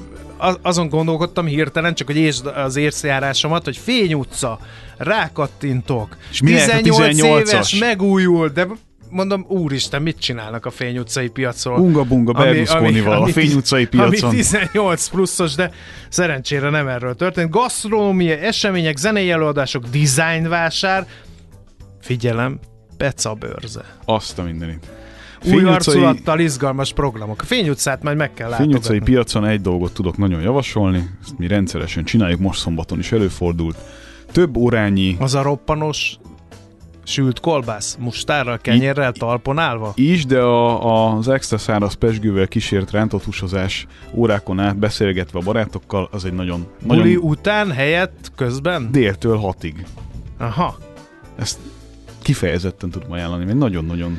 S2: azon gondolkodtam hirtelen, csak hogy és az érszjárásomat, hogy Fény utca, rákattintok, és 18, 18 éves, megújul, de mondom, úristen, mit csinálnak a Fény utcai piacról?
S3: Unga-bunga Berlusconival a Fény utcai piacon.
S2: Ami 18 pluszos, de szerencsére nem erről történt. Gasztronómia, események, zenei előadások, dizájnvásár, figyelem, Peca bőrze.
S3: Azt a mindenit.
S2: Új arculattal izgalmas programok. A Fény utcát majd meg kell látogatni.
S3: Fény utcai piacon egy dolgot tudok nagyon javasolni, ezt mi rendszeresen csináljuk, most szombaton is előfordult. Több órányi...
S2: Az a roppanos Sült kolbász, mustárral, kenyérrel, talpon állva?
S3: Is, de a, az extra száraz pesgővel kísért rántott húsozás órákon át beszélgetve a barátokkal, az egy nagyon...
S2: Buli
S3: nagyon...
S2: után, helyett, közben?
S3: Déltől hatig.
S2: Aha.
S3: Ezt kifejezetten tudom ajánlani, mert nagyon-nagyon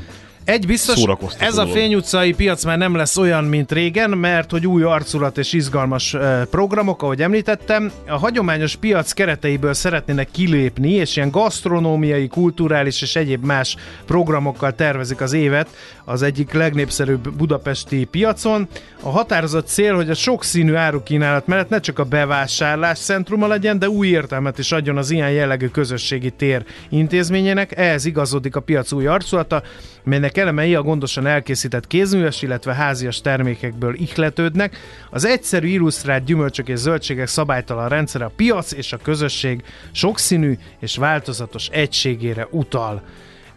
S2: egy biztos, ez a Fény utcai piac már nem lesz olyan, mint régen, mert hogy új arculat és izgalmas programok, ahogy említettem, a hagyományos piac kereteiből szeretnének kilépni, és ilyen gasztronómiai, kulturális és egyéb más programokkal tervezik az évet az egyik legnépszerűbb budapesti piacon. A határozott cél, hogy a sokszínű árukínálat mellett ne csak a bevásárlás centruma legyen, de új értelmet is adjon az ilyen jellegű közösségi tér intézményének. Ehhez igazodik a piac új arculata, melynek elemei a gondosan elkészített kézműves, illetve házias termékekből ihletődnek. Az egyszerű illusztrált gyümölcsök és zöldségek szabálytalan rendszere a piac és a közösség sokszínű és változatos egységére utal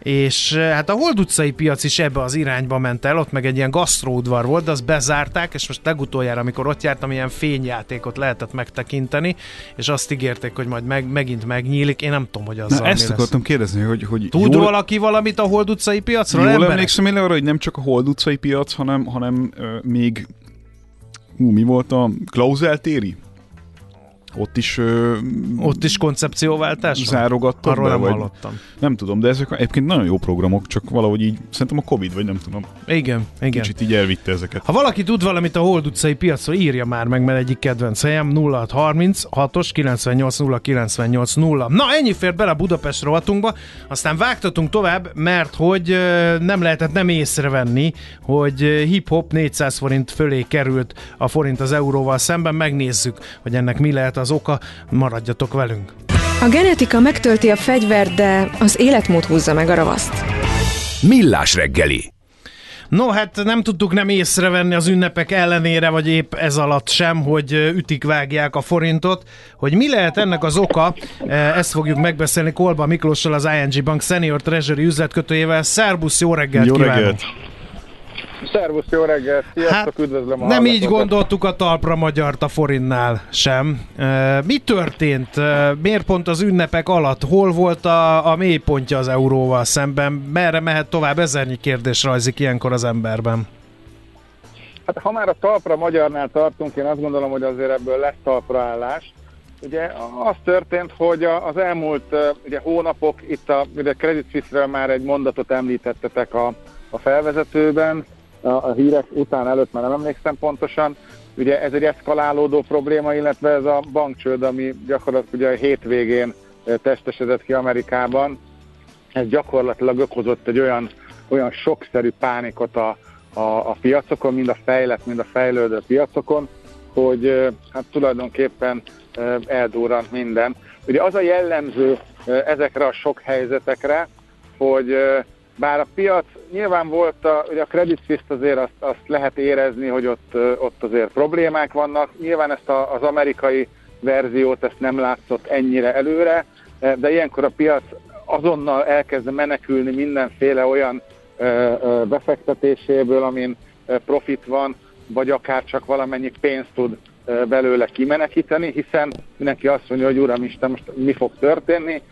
S2: és eh, hát a Hold utcai piac is ebbe az irányba ment el, ott meg egy ilyen gasztróudvar volt, de azt bezárták, és most legutoljára, amikor ott jártam, ilyen fényjátékot lehetett megtekinteni, és azt ígérték, hogy majd meg, megint megnyílik, én nem tudom, hogy az
S3: Na, ezt akartam lesz. kérdezni, hogy, hogy
S2: Tud jól, valaki valamit a Hold utcai piacról?
S3: Jól emberek? emlékszem én arra, hogy nem csak a Hold utcai piac, hanem, hanem uh, még hú, mi volt a Klausel téri? Ott is... Ö,
S2: Ott is koncepcióváltás
S3: Zárogattak
S2: Arról be, nem vagy, hallottam.
S3: Nem tudom, de ezek egyébként nagyon jó programok, csak valahogy így, szerintem a Covid, vagy nem tudom.
S2: Igen, igen.
S3: Kicsit így elvitte ezeket.
S2: Ha valaki tud valamit a Hold utcai piacról, írja már meg, mert egyik kedvenc helyem 0630 6-os 98 0 98 0. Na, ennyi fér bele a Budapest rovatunkba, aztán vágtatunk tovább, mert hogy nem lehetett nem észrevenni, hogy hip-hop 400 forint fölé került a forint az euróval szemben, megnézzük, hogy ennek mi lehet az oka, maradjatok velünk.
S1: A genetika megtölti a fegyvert, de az életmód húzza meg a ravaszt.
S4: Millás reggeli.
S2: No, hát nem tudtuk nem észrevenni az ünnepek ellenére, vagy épp ez alatt sem, hogy ütik vágják a forintot. Hogy mi lehet ennek az oka, ezt fogjuk megbeszélni Kolba Miklóssal, az ING Bank Senior Treasury üzletkötőjével. Szerbusz, jó reggelt
S3: jó
S2: kívánok!
S3: Reggelt.
S7: Szervusz, jó reggelt! Sziasztok, hát, üdvözlöm
S2: a Nem így gondoltuk a talpra magyart a forintnál sem. Mi történt? Miért pont az ünnepek alatt? Hol volt a, a mélypontja az euróval szemben? Merre mehet tovább? Ezernyi kérdés rajzik ilyenkor az emberben.
S7: Hát ha már a talpra magyarnál tartunk, én azt gondolom, hogy azért ebből lesz talpraállás. Ugye az történt, hogy az elmúlt ugye, hónapok, itt a, ugye Credit Suisse-ről már egy mondatot említettetek a, a felvezetőben, a, hírek után előtt már nem emlékszem pontosan. Ugye ez egy eszkalálódó probléma, illetve ez a bankcsőd, ami gyakorlatilag ugye a hétvégén testesedett ki Amerikában, ez gyakorlatilag okozott egy olyan, olyan sokszerű pánikot a, a, a piacokon, mind a fejlett, mind a fejlődő piacokon, hogy hát tulajdonképpen eldurrant minden. Ugye az a jellemző ezekre a sok helyzetekre, hogy bár a piac nyilván volt, a, ugye a Credit Suisse azért azt, azt lehet érezni, hogy ott, ott azért problémák vannak. Nyilván ezt a, az amerikai verziót ezt nem látszott ennyire előre, de ilyenkor a piac azonnal elkezd menekülni mindenféle olyan befektetéséből, amin profit van, vagy akár csak valamennyi pénzt tud belőle kimenekíteni, hiszen mindenki azt mondja, hogy uram Isten, most mi fog történni,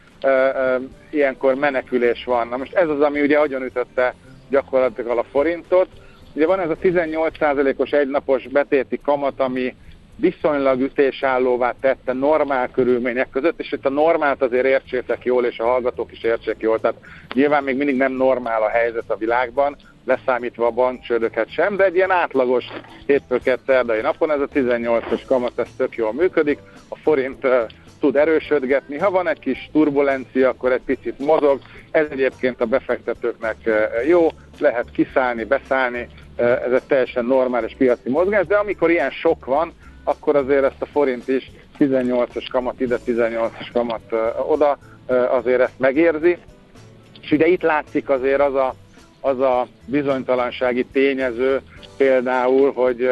S7: ilyenkor menekülés van. Na most ez az, ami ugye ütötte gyakorlatilag a forintot. Ugye van ez a 18%-os egynapos betéti kamat, ami viszonylag ütésállóvá tette normál körülmények között, és itt a normált azért értsétek jól, és a hallgatók is értsék jól. Tehát nyilván még mindig nem normál a helyzet a világban, leszámítva a bankcsődöket sem, de egy ilyen átlagos hétfő szerdai napon ez a 18-os kamat, ez tök jól működik. A forint tud erősödgetni. Ha van egy kis turbulencia, akkor egy picit mozog. Ez egyébként a befektetőknek eh, jó, lehet kiszállni, beszállni, eh, ez egy teljesen normális piaci mozgás, de amikor ilyen sok van, akkor azért ezt a forint is 18-as kamat ide, 18-as kamat eh, oda, azért ezt megérzi. És ugye itt látszik azért az a, az a bizonytalansági tényező például, hogy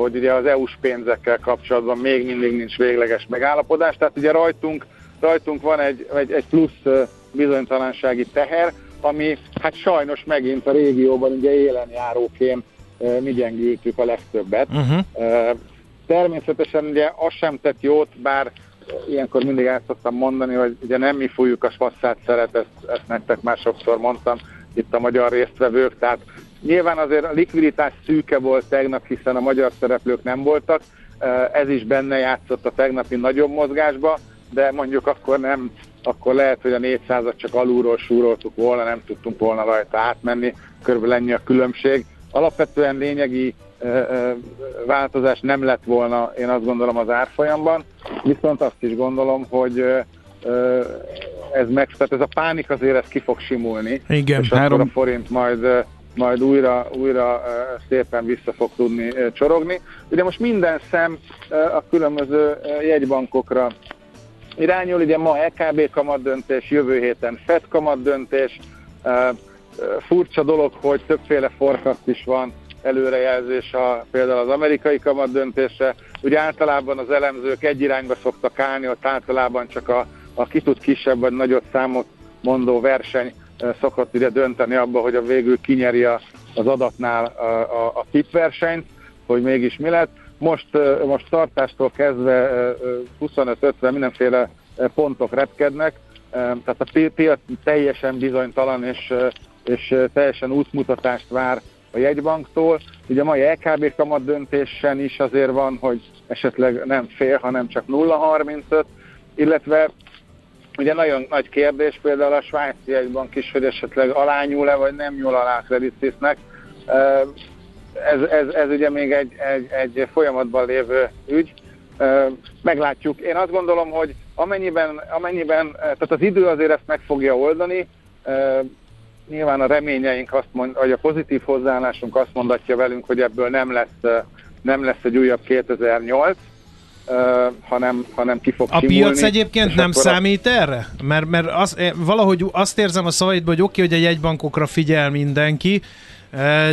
S7: hogy ugye az EU-s pénzekkel kapcsolatban még mindig nincs végleges megállapodás, tehát ugye rajtunk, rajtunk van egy, egy, egy plusz bizonytalansági teher, ami hát sajnos megint a régióban ugye élenjáróként mi gyengültük a legtöbbet. Uh-huh. Természetesen ugye az sem tett jót, bár ilyenkor mindig el szoktam mondani, hogy ugye nem mi fújjuk a fasszát szeret, ezt, ezt nektek már sokszor mondtam, itt a magyar résztvevők, tehát Nyilván azért a likviditás szűke volt tegnap, hiszen a magyar szereplők nem voltak, ez is benne játszott a tegnapi nagyobb mozgásba, de mondjuk akkor nem, akkor lehet, hogy a 400-at csak alulról súroltuk volna, nem tudtunk volna rajta átmenni, körülbelül ennyi a különbség. Alapvetően lényegi változás nem lett volna, én azt gondolom az árfolyamban, viszont azt is gondolom, hogy ez meg, tehát ez a pánik azért ez ki fog simulni,
S2: Igen,
S7: és három... akkor a forint majd majd újra, újra szépen vissza fog tudni csorogni. Ugye most minden szem a különböző jegybankokra irányul, ugye ma EKB kamat döntés, jövő héten FED kamat döntés, furcsa dolog, hogy többféle forecast is van, előrejelzés a, például az amerikai kamat döntésre. Ugye általában az elemzők egy irányba szoktak állni, ott általában csak a, a ki tud kisebb vagy nagyobb számot mondó verseny szokott ugye dönteni abba, hogy a végül kinyeri a, az adatnál a, a, a tip versenyt, hogy mégis mi lett. Most, most tartástól kezdve 25-50 mindenféle pontok repkednek, tehát a piac teljesen bizonytalan és, és teljesen útmutatást vár a jegybanktól. Ugye a mai LKB kamat döntésen is azért van, hogy esetleg nem fél, hanem csak 0,35, illetve ugye nagyon nagy kérdés például a svájci jegybank is, hogy esetleg alányul-e, vagy nem nyúl alá a Credit. Ez, ez, ez ugye még egy, egy, egy folyamatban lévő ügy. Meglátjuk. Én azt gondolom, hogy amennyiben, amennyiben, tehát az idő azért ezt meg fogja oldani, nyilván a reményeink azt mond, vagy a pozitív hozzáállásunk azt mondatja velünk, hogy ebből nem lesz, nem lesz egy újabb 2008, Uh, hanem, hanem ki fog
S2: A
S7: simulni,
S2: piac egyébként nem számít a... erre? Mert, mert az, valahogy azt érzem a szavaidban, hogy oké, okay, hogy a jegybankokra figyel mindenki,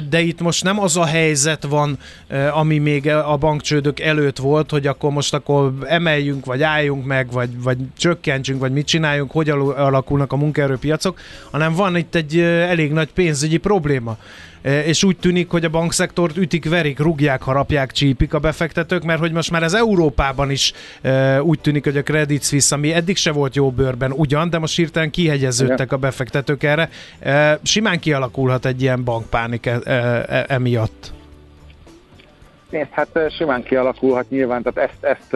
S2: de itt most nem az a helyzet van, ami még a bankcsődök előtt volt, hogy akkor most akkor emeljünk, vagy álljunk meg, vagy, vagy csökkentsünk, vagy mit csináljunk, hogy alakulnak a munkaerőpiacok, hanem van itt egy elég nagy pénzügyi probléma. E, és úgy tűnik, hogy a bankszektort ütik, verik, rugják, harapják, csípik a befektetők, mert hogy most már ez Európában is e, úgy tűnik, hogy a Credit Suisse, ami eddig se volt jó bőrben ugyan, de most hirtelen kihegyeződtek a befektetők erre. E, simán kialakulhat egy ilyen bankpánik emiatt.
S7: Nézd, hát simán kialakulhat nyilván, tehát ezt, ezt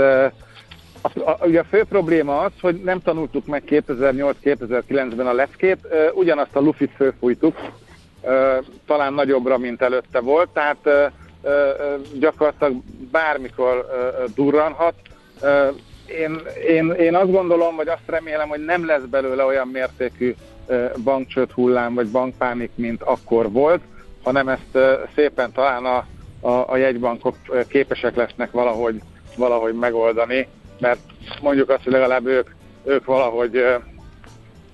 S7: a, a, ugye a fő probléma az, hogy nem tanultuk meg 2008-2009-ben a leckét, ugyanazt a lufit fölfújtuk, talán nagyobbra, mint előtte volt, tehát gyakorlatilag bármikor durranhat. Én, én, én azt gondolom, vagy azt remélem, hogy nem lesz belőle olyan mértékű bankcsőt hullám, vagy bankpánik, mint akkor volt, hanem ezt szépen talán a, a, a jegybankok képesek lesznek valahogy, valahogy megoldani, mert mondjuk azt, hogy legalább ők, ők valahogy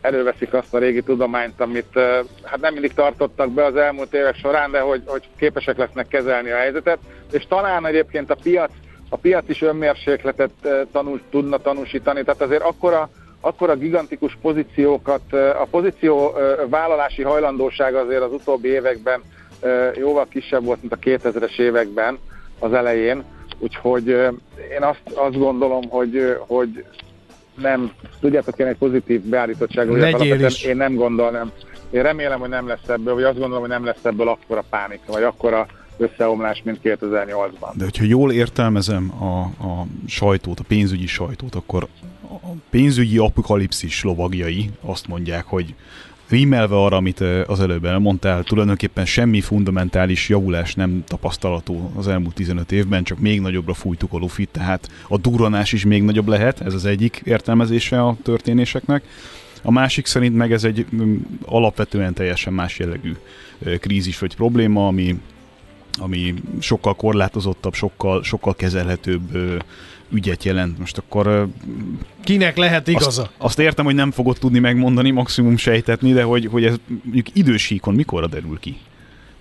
S7: előveszik azt a régi tudományt, amit hát nem mindig tartottak be az elmúlt évek során, de hogy, hogy képesek lesznek kezelni a helyzetet, és talán egyébként a piac, a piac is önmérsékletet tanul, tudna tanúsítani, tehát azért akkora, akkora gigantikus pozíciókat, a pozíció vállalási hajlandóság azért az utóbbi években jóval kisebb volt, mint a 2000-es években az elején, úgyhogy én azt, azt gondolom, hogy, hogy nem, tudjátok, én egy pozitív beállítottságú én nem gondolom, én remélem, hogy nem lesz ebből, vagy azt gondolom, hogy nem lesz ebből akkora pánik, vagy akkora összeomlás, mint 2008-ban.
S3: De hogyha jól értelmezem a, a sajtót, a pénzügyi sajtót, akkor a pénzügyi apokalipszis lovagjai azt mondják, hogy rímelve arra, amit az előbb elmondtál, tulajdonképpen semmi fundamentális javulás nem tapasztalató az elmúlt 15 évben, csak még nagyobbra fújtuk a lufit, tehát a durranás is még nagyobb lehet, ez az egyik értelmezése a történéseknek. A másik szerint meg ez egy alapvetően teljesen más jellegű krízis vagy probléma, ami, ami sokkal korlátozottabb, sokkal, sokkal kezelhetőbb ügyet jelent. Most akkor...
S2: Kinek lehet igaza?
S3: Azt, azt értem, hogy nem fogod tudni megmondani, maximum sejtetni, de hogy, hogy ez mondjuk idősíkon mikorra derül ki?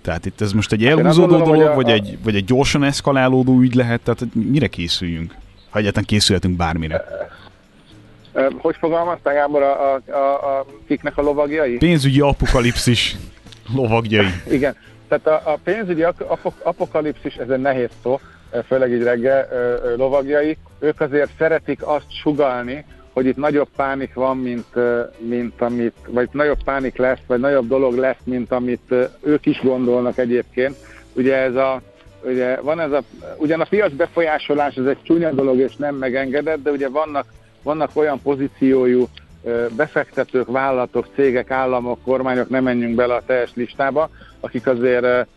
S3: Tehát itt ez most egy hát elhúzódó dolog, a, vagy, a... Egy, vagy egy gyorsan eszkalálódó ügy lehet, tehát mire készüljünk? Ha egyáltalán készülhetünk bármire.
S7: Hogy fogalmaztál, Gábor, a, a, a, a kiknek a lovagjai?
S3: Pénzügyi apokalipszis lovagjai.
S7: Igen, tehát a, a pénzügyi apokalipszis, ez egy nehéz szó, főleg így reggel lovagjai, ők azért szeretik azt sugalni, hogy itt nagyobb pánik van, mint, mint amit, vagy nagyobb pánik lesz, vagy nagyobb dolog lesz, mint amit ők is gondolnak egyébként. Ugye ez a, ugye van ez a, ugyan a piac befolyásolás ez egy csúnya dolog és nem megengedett, de ugye vannak, vannak olyan pozíciójú befektetők, vállalatok, cégek, államok, kormányok, nem menjünk bele a teljes listába, akik azért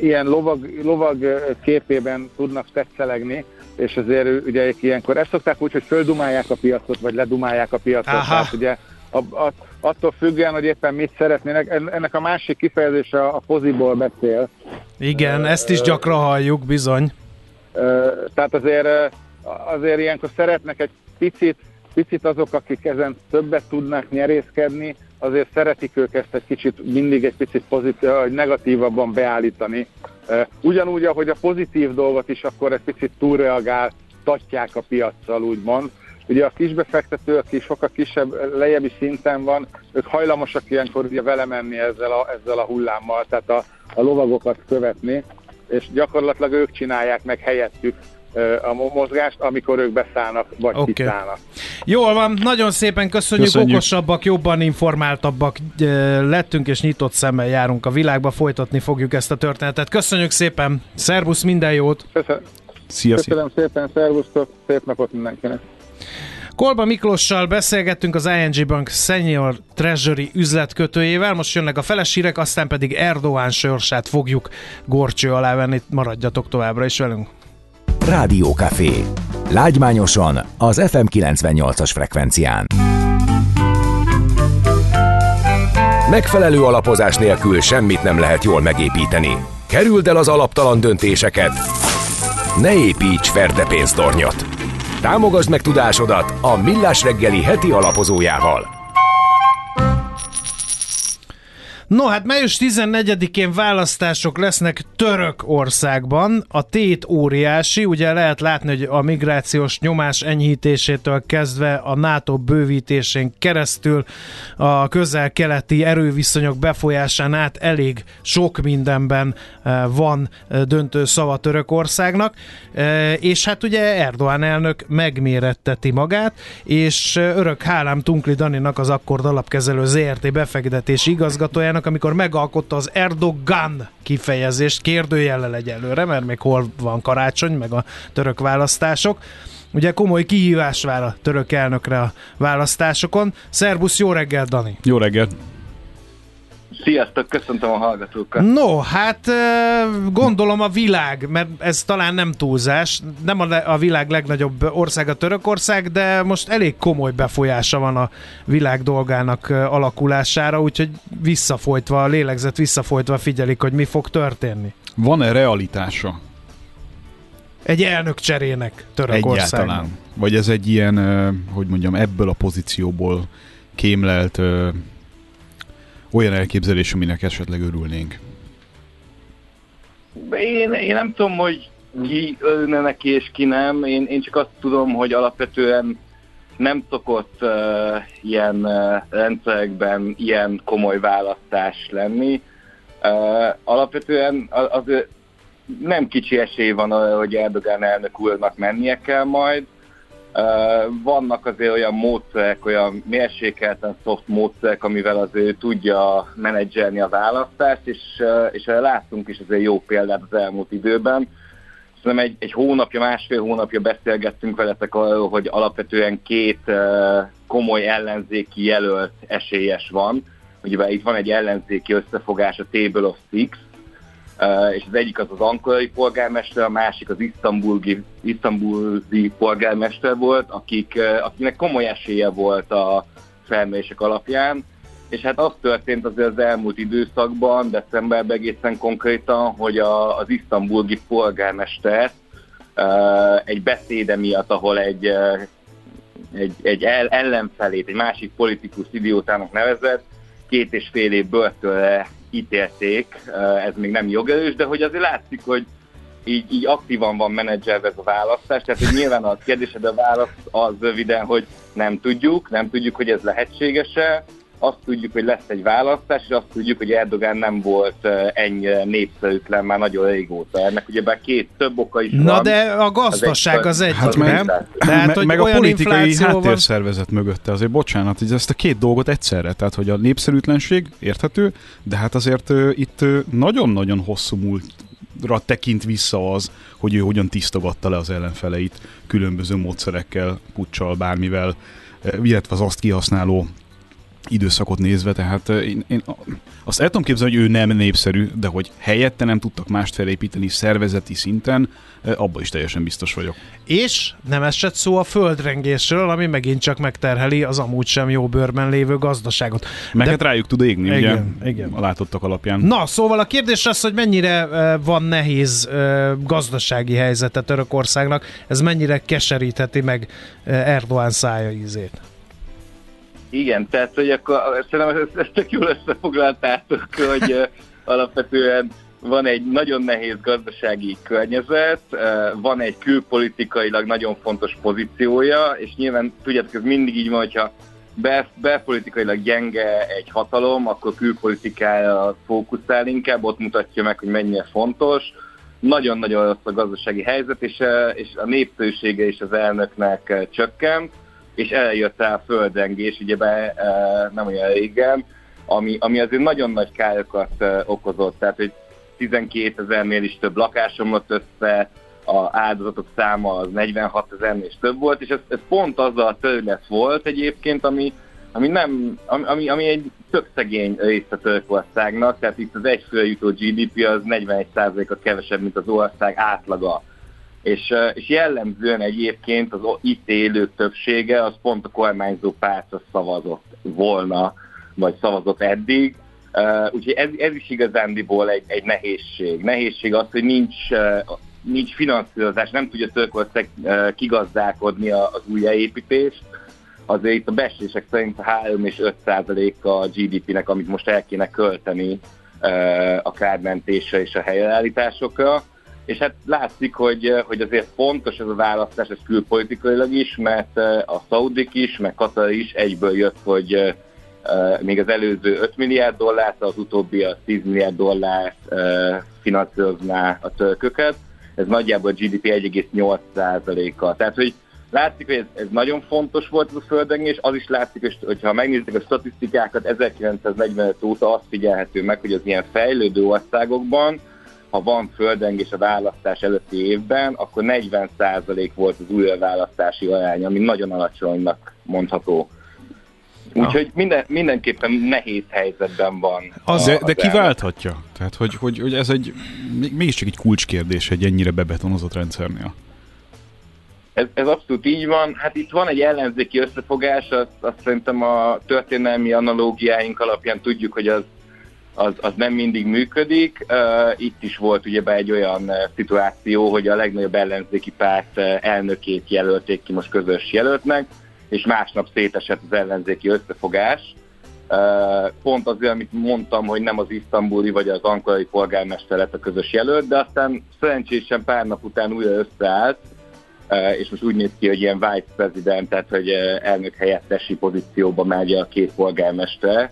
S7: ilyen lovag, lovag képében tudnak tetszelegni, és azért ugye ilyenkor ezt szokták úgy, hogy földumálják a piacot, vagy ledumálják a piacot. Aha. Tehát ugye a, a, attól függően, hogy éppen mit szeretnének. Ennek a másik kifejezése a poziból beszél.
S2: Igen, ezt is gyakran halljuk, bizony.
S7: Tehát azért, azért ilyenkor szeretnek egy picit, picit azok, akik ezen többet tudnak nyerészkedni, azért szeretik ők ezt egy kicsit, mindig egy picit pozitív, negatívabban beállítani. Ugyanúgy, ahogy a pozitív dolgot is akkor egy picit túlreagáltatják a piaccal, úgymond. Ugye a kisbefektető, aki sokkal kisebb, lejjebbi szinten van, ők hajlamosak ilyenkor ugye vele menni ezzel a, ezzel a hullámmal, tehát a, a lovagokat követni, és gyakorlatilag ők csinálják meg helyettük a mozgást, amikor ők beszállnak, vagy okay. kiszállnak.
S2: Jól van, nagyon szépen köszönjük, köszönjük, okosabbak, jobban informáltabbak lettünk, és nyitott szemmel járunk a világba, folytatni fogjuk ezt a történetet. Köszönjük szépen, szervusz, minden jót!
S7: Köszönöm, szia, Köszönöm szia. szépen, szervusztok, szép napot mindenkinek!
S2: Kolba Miklossal beszélgettünk az ING Bank Senior Treasury üzletkötőjével, most jönnek a felesírek, aztán pedig Erdoğan sorsát fogjuk gorcső alá venni, maradjatok továbbra is velünk.
S6: Rádiókafé. Lágymányosan az FM 98-as frekvencián.
S4: Megfelelő alapozás nélkül semmit nem lehet jól megépíteni. Kerüld el az alaptalan döntéseket. Ne építs ferde pénztornyot. Támogasd meg tudásodat a Millás reggeli heti alapozójával.
S2: No, hát május 14-én választások lesznek Törökországban. A tét óriási, ugye lehet látni, hogy a migrációs nyomás enyhítésétől kezdve a NATO bővítésén keresztül a közel-keleti erőviszonyok befolyásán át elég sok mindenben eh, van eh, döntő szava Törökországnak, eh, és hát ugye Erdoğan elnök megméretteti magát, és örök hálám Tunkli Daninak az akkord alapkezelő ZRT. befektetési igazgatójának, Orbánnak, amikor megalkotta az Erdogan kifejezést, kérdőjellel egyelőre, mert még hol van karácsony, meg a török választások. Ugye komoly kihívás vár a török elnökre a választásokon. Szerbusz, jó reggel, Dani!
S3: Jó reggel!
S8: Sziasztok, köszöntöm a hallgatókat.
S2: No, hát gondolom a világ, mert ez talán nem túlzás, nem a világ legnagyobb országa Törökország, de most elég komoly befolyása van a világ dolgának alakulására, úgyhogy visszafolytva, a lélegzet visszafolytva figyelik, hogy mi fog történni.
S3: Van-e realitása?
S2: Egy elnök cserének Törökországban.
S3: Egyáltalán. Vagy ez egy ilyen, hogy mondjam, ebből a pozícióból kémlelt olyan elképzelés, aminek esetleg örülnénk?
S8: Én, én nem tudom, hogy ki örülne neki és ki nem. Én, én csak azt tudom, hogy alapvetően nem szokott uh, ilyen uh, rendszerekben ilyen komoly választás lenni. Uh, alapvetően az, az nem kicsi esély van arra, hogy Erdogan elnök úrnak mennie kell majd. Vannak azért olyan módszerek, olyan mérsékelten soft módszerek, amivel azért tudja menedzselni a választást, és, és láttunk is azért jó példát az elmúlt időben. Szerintem egy, egy hónapja, másfél hónapja beszélgettünk veletek arról, hogy alapvetően két komoly ellenzéki jelölt esélyes van. Ugye itt van egy ellenzéki összefogás a Table of Six, és az egyik az az ankarai polgármester, a másik az isztambuli, isztambuli polgármester volt, akik, akiknek komoly esélye volt a felmérések alapján, és hát az történt azért az elmúlt időszakban, decemberben egészen konkrétan, hogy a, az isztambuli polgármester egy beszéde miatt, ahol egy, egy, egy ellenfelét, egy másik politikus idiótának nevezett, két és fél év börtönre ítélték, ez még nem jogerős, de hogy azért látszik, hogy így, így aktívan van menedzselve ez a választás, tehát hogy nyilván a kérdésed a válasz az röviden, hogy nem tudjuk, nem tudjuk, hogy ez lehetséges-e, azt tudjuk, hogy lesz egy választás, és azt tudjuk, hogy Erdogan nem volt ennyire népszerűtlen már nagyon régóta. Ennek ugye bár két több oka is
S2: Na
S8: van.
S2: de a gazdaság az egy, hát meg, nem?
S3: Tehát, hogy meg a politikai háttérszervezet van... mögötte. Azért bocsánat, hogy ezt a két dolgot egyszerre. Tehát, hogy a népszerűtlenség érthető, de hát azért uh, itt uh, nagyon-nagyon hosszú múltra tekint vissza az, hogy ő hogyan tisztogatta le az ellenfeleit különböző módszerekkel, puccsal, bármivel, illetve az azt kihasználó időszakot nézve, tehát én, én azt el tudom képzelni, hogy ő nem népszerű, de hogy helyette nem tudtak mást felépíteni szervezeti szinten, abban is teljesen biztos vagyok.
S2: És nem esett szó a földrengésről, ami megint csak megterheli az amúgy sem jó bőrben lévő gazdaságot.
S3: Meg de... hát rájuk tud égni,
S2: igen,
S3: ugye,
S2: igen.
S3: a látottak alapján.
S2: Na, szóval a kérdés az, hogy mennyire van nehéz gazdasági helyzete Törökországnak, ez mennyire keserítheti meg Erdoğan szája ízét?
S8: Igen, tehát hogy akkor szerintem ezt, ezt tök jól összefoglaltátok, hogy alapvetően van egy nagyon nehéz gazdasági környezet, van egy külpolitikailag nagyon fontos pozíciója, és nyilván tudjátok, ez mindig így van, hogyha bel, belpolitikailag gyenge egy hatalom, akkor külpolitikára fókuszál inkább, ott mutatja meg, hogy mennyire fontos. Nagyon-nagyon rossz a gazdasági helyzet, és, és a népszerűsége is az elnöknek csökkent, és eljött rá a földrengés, be nem olyan régen, ami, ami azért nagyon nagy károkat okozott. Tehát, hogy 12 ezernél is több lakásom lett össze, a áldozatok száma az 46 ezernél is több volt, és ez, ez pont az a terület volt egyébként, ami, ami, nem, ami, ami egy tök szegény része Törökországnak, tehát itt az egyfőre jutó GDP az 41%-a kevesebb, mint az ország átlaga. És, és jellemzően egyébként az itt élők többsége az pont a kormányzó pártra szavazott volna, vagy szavazott eddig, Uh, úgyhogy ez, ez is igazándiból egy, egy nehézség. Nehézség az, hogy nincs, uh, nincs finanszírozás, nem tudja Törökország uh, kigazdálkodni az újjáépítést. Azért itt a beszések szerint 3 és 5 százalék a GDP-nek, amit most el kéne költeni uh, a kármentésre és a helyreállításokra. És hát látszik, hogy, hogy azért fontos ez a választás, ez külpolitikailag is, mert a Szaudik is, meg Katar is egyből jött, hogy még az előző 5 milliárd dollárt, az utóbbi a 10 milliárd dollárt finanszírozná a törököket. Ez nagyjából a GDP 1,8%-a. Tehát, hogy látszik, hogy ez, ez nagyon fontos volt ez a földrengés, az is látszik, hogy ha megnézitek a statisztikákat, 1945 óta azt figyelhető meg, hogy az ilyen fejlődő országokban, ha van földrengés a választás előtti évben, akkor 40% volt az újraválasztási arány, ami nagyon alacsonynak mondható. Úgyhogy minden, mindenképpen nehéz helyzetben van.
S3: Az, de, de ki válthatja? Tehát, hogy, hogy, hogy ez egy mégiscsak egy kulcskérdés egy ennyire bebetonozott rendszernél.
S8: Ez, ez abszolút így van. Hát itt van egy ellenzéki összefogás, azt, azt szerintem a történelmi analógiáink alapján tudjuk, hogy az, az, az nem mindig működik. Uh, itt is volt ugye egy olyan szituáció, hogy a legnagyobb ellenzéki párt elnökét jelölték ki most közös jelöltnek, és másnap szétesett az ellenzéki összefogás. Pont azért, amit mondtam, hogy nem az isztambuli vagy az ankarai polgármester lett a közös jelölt, de aztán szerencsésen pár nap után újra összeállt, és most úgy néz ki, hogy ilyen vice president, tehát hogy elnök helyettesi pozícióba megy a két polgármester.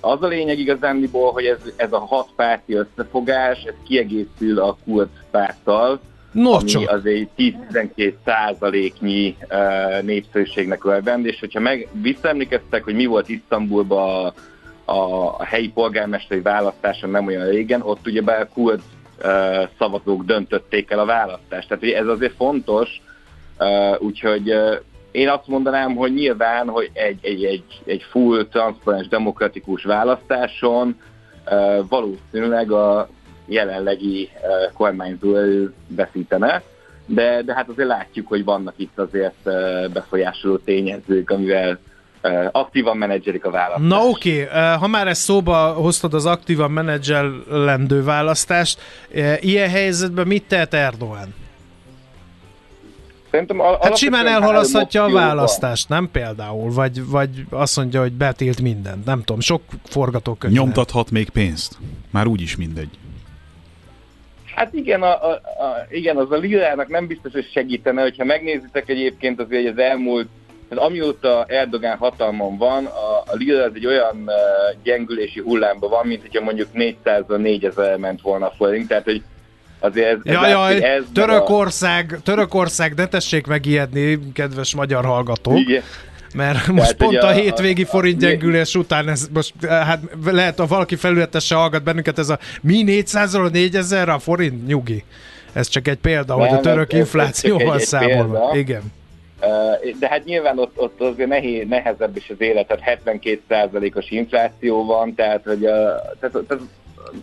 S8: Az a lényeg igazándiból, hogy ez, ez a hat párti összefogás, ez kiegészül a kurd párttal, No, ami csak. azért 10-12 százaléknyi uh, népszerűségnek örvend, és hogyha meg visszaemlékeztek, hogy mi volt Isztambulban a, a, a helyi polgármesteri választáson nem olyan régen, ott ugye a kurd uh, szavazók döntötték el a választást. Tehát ez azért fontos, uh, úgyhogy én azt mondanám, hogy nyilván, hogy egy, egy, egy, egy full, transzparens, demokratikus választáson valószínűleg a jelenlegi kormányzó veszítene, de, de hát azért látjuk, hogy vannak itt azért befolyásoló tényezők, amivel aktívan menedzselik a választást.
S2: Na oké, okay. ha már ezt szóba hoztad az aktívan menedzselendő választást, ilyen helyzetben mit tehet Erdogan? Szerintem al- hát simán elhalaszthatja a választást, nem például? Vagy, vagy azt mondja, hogy betilt mindent, nem tudom, sok forgatókönyv.
S3: Nyomtathat még pénzt, már úgyis mindegy.
S8: Hát igen, a, a, a, igen, az a lirának nem biztos, hogy segítene, hogyha megnézitek egyébként azért, hogy az elmúlt, tehát amióta Erdogán hatalmon van, a, a lira az egy olyan uh, gyengülési hullámban van, mint hogyha mondjuk 400 4000 ment volna a forint, tehát hogy azért ez,
S2: jaj, jaj, ez Törökország, a... Törökország, ne tessék megijedni, kedves magyar hallgatók. Igen. Mert most Tehát pont a, a hétvégi forint gyengülés után, ez most, hát lehet, ha valaki felületesen hallgat bennünket, ez a mi 400-ról 4000 a forint nyugi. Ez csak egy példa, nem, hogy a török ez, inflációval számolva. Igen.
S8: De hát nyilván ott, ott azért nehéz, nehezebb is az élet, tehát 72%-os infláció van, tehát, hogy a, tehát, tehát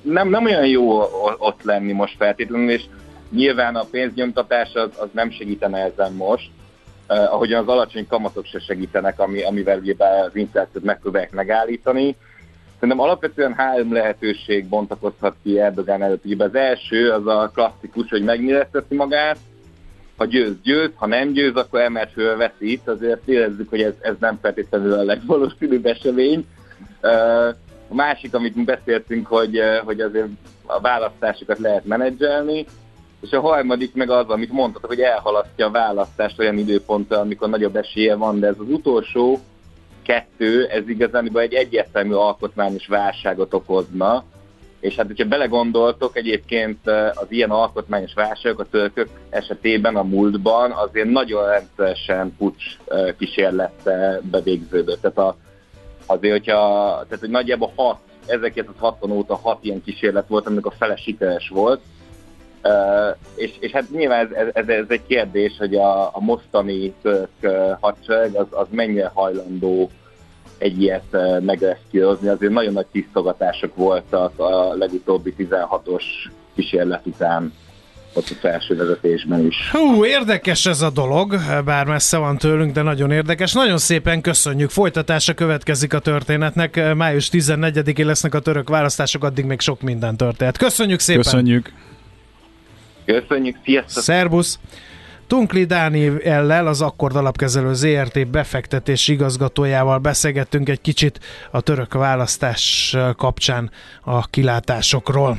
S8: nem, nem olyan jó ott lenni most feltétlenül, és nyilván a pénznyomtatás az, az nem segítene ezen most, eh, ahogyan az alacsony kamatok se segítenek, ami, amivel ugye az inflációt megpróbálják megállítani. Szerintem alapvetően három lehetőség bontakozhat ki Erdogan előtt. Ugye az első az a klasszikus, hogy megnyilaszteti magát, ha győz, győz, ha nem győz, akkor emelt fölveszít, azért érezzük, hogy ez, ez nem feltétlenül a legvalószínűbb esemény. A másik, amit mi beszéltünk, hogy, hogy azért a választásokat lehet menedzselni, és a harmadik meg az, amit mondtad, hogy elhalasztja a választást olyan időponttal, amikor nagyobb esélye van, de ez az utolsó kettő, ez igazán egy egyértelmű alkotmányos válságot okozna, és hát, hogyha belegondoltok, egyébként az ilyen alkotmányos válságok a törökök esetében a múltban azért nagyon rendszeresen pucs kísérlete bevégződött. Tehát a, azért, hogyha, tehát, hogy nagyjából 6, 1960 óta 6 ilyen kísérlet volt, aminek a fele sikeres volt, Uh, és, és hát nyilván ez, ez, ez egy kérdés, hogy a, a mostani török hadsereg az, az mennyire hajlandó egy ilyet megreszkírozni. Azért nagyon nagy tisztogatások voltak a legutóbbi 16-os kísérlet után ott a felső vezetésben is.
S2: Hú, érdekes ez a dolog, bár messze van tőlünk, de nagyon érdekes. Nagyon szépen köszönjük. Folytatása következik a történetnek. Május 14-én lesznek a török választások, addig még sok minden történt. Köszönjük szépen!
S3: Köszönjük!
S8: Köszönjük, sziasztok!
S2: Szerbusz! Tunkli Dániellel, az Akkord Alapkezelő ZRT befektetési igazgatójával beszélgettünk egy kicsit a török választás kapcsán a kilátásokról.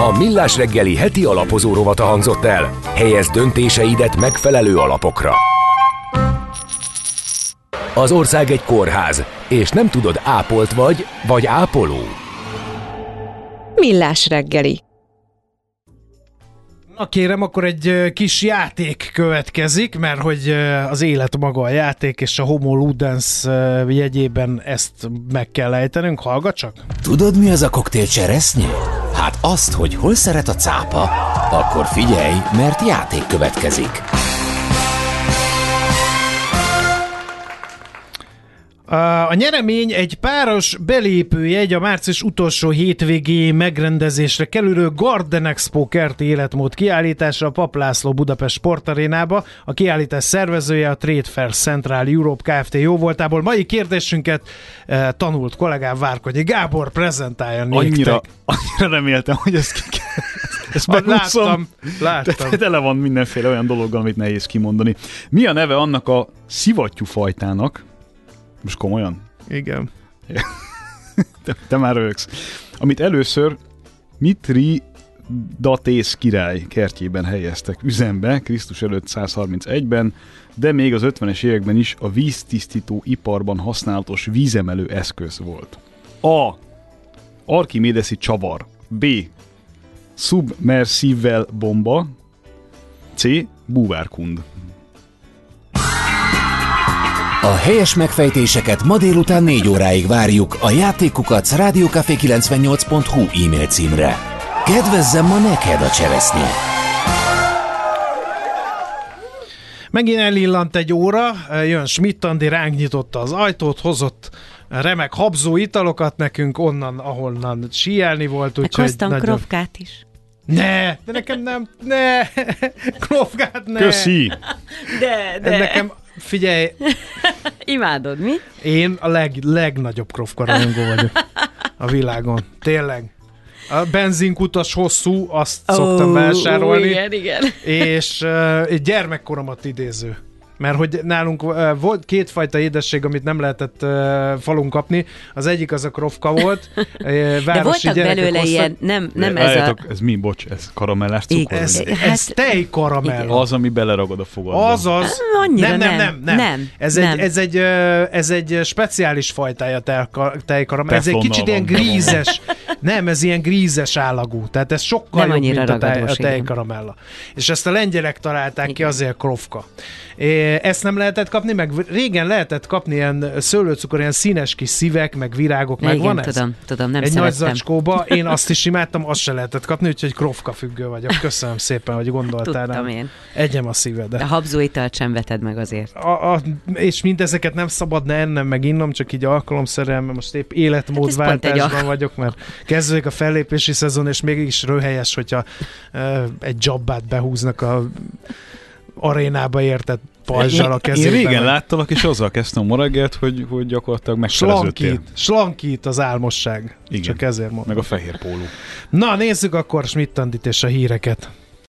S4: A Millás reggeli heti alapozó rovata hangzott el. Helyez döntéseidet megfelelő alapokra. Az ország egy kórház, és nem tudod ápolt vagy, vagy ápoló.
S1: Millás reggeli.
S2: Na kérem, akkor egy kis játék következik, mert hogy az élet maga a játék, és a Homo Ludens jegyében ezt meg kell ejtenünk. Hallgat csak!
S6: Tudod, mi az a koktél cseresznye? Hát azt, hogy hol szeret a cápa, akkor figyelj, mert játék következik.
S2: A nyeremény egy páros belépőjegy a március utolsó hétvégé megrendezésre kerülő Garden Expo kerti életmód kiállításra a Paplászló Budapest Sportarénába. A kiállítás szervezője a Trade Fair Central Europe Kft. jóvoltából. Mai kérdésünket eh, tanult kollégám Várkonyi Gábor prezentálja néktek.
S3: Annyira, annyira reméltem, hogy ezt ki. Ezt
S2: láttam, láttam.
S3: De tele van mindenféle olyan dologgal, amit nehéz kimondani. Mi a neve annak a szivattyú fajtának, most komolyan?
S2: Igen.
S3: te, te már rögsz. Amit először Mitri Datész király kertjében helyeztek üzembe, Krisztus előtt 131-ben, de még az 50-es években is a víztisztító iparban használatos vízemelő eszköz volt. A. Archimédeszi csavar. B. Submersivel bomba. C. Búvárkund.
S6: A helyes megfejtéseket ma délután 4 óráig várjuk a játékukat rádiókafé98.hu e-mail címre. Kedvezzem ma neked a cseresznye!
S2: Megint elillant egy óra, jön Schmidt Andi, ránk nyitotta az ajtót, hozott remek habzó italokat nekünk onnan, ahonnan síelni volt.
S5: Úgyhogy Hoztam nagyon... krofkát is.
S2: Ne, de nekem nem, ne, krofkát ne.
S3: Köszi.
S5: De, de.
S2: Nekem Figyelj!
S5: Imádod, mi?
S2: Én a leg, legnagyobb krofka rajongó vagyok a világon. Tényleg. A benzinkutas hosszú, azt oh, szoktam vásárolni.
S5: Igen, igen.
S2: És uh, egy gyermekkoromat idéző. Mert hogy nálunk uh, volt kétfajta édesség, amit nem lehetett uh, falun kapni. Az egyik az a krofka volt.
S5: Uh, De voltak belőle hoztak... ilyen, nem, nem ez a...
S3: Ez mi, bocs, ez karamellás cukor?
S2: Ez, ez hát, tejkaramell.
S3: Az, ami beleragad a fogadba.
S2: Az az.
S5: Annyira
S2: nem, nem, nem. nem. nem. Ez, nem. Egy, ez, egy, ez egy speciális fajtája tejkaramell. Ez egy kicsit ilyen grízes. Nem, ez ilyen grízes állagú. Tehát ez sokkal nem jobb, mint a, tej, a tejkaramella. És ezt a lengyelek találták Igen. ki, azért krofka. Ezt nem lehetett kapni, meg régen lehetett kapni ilyen szőlőcukor, ilyen színes kis szívek, meg virágok, meg
S5: Igen,
S2: van
S5: tudom,
S2: ez?
S5: tudom, nem
S2: Egy
S5: szerettem.
S2: nagy zacskóba, én azt is imádtam, azt se lehetett kapni, úgyhogy krofka függő vagyok. Köszönöm szépen, hogy gondoltál
S5: Tudtam én.
S2: Egyem a szívedet.
S5: A habzó italt sem veted meg azért.
S2: A, a, és mindezeket nem szabadna ennem, meg innom, csak így alkalomszerűen, mert most épp életmódváltásban hát vagyok, mert kezdődik a fellépési szezon, és mégis röhelyes, hogyha uh, egy jobbát behúznak a arénába értett pajzsal a
S3: Én
S2: kezében.
S3: régen láttalak, és azzal kezdtem ma reggelt, hogy, hogy gyakorlatilag megfeleződtél.
S2: Slankít, slankít az álmosság.
S3: Igen.
S2: Csak ezért mondom.
S3: Meg a fehér póló.
S2: Na, nézzük akkor Schmidt és a híreket.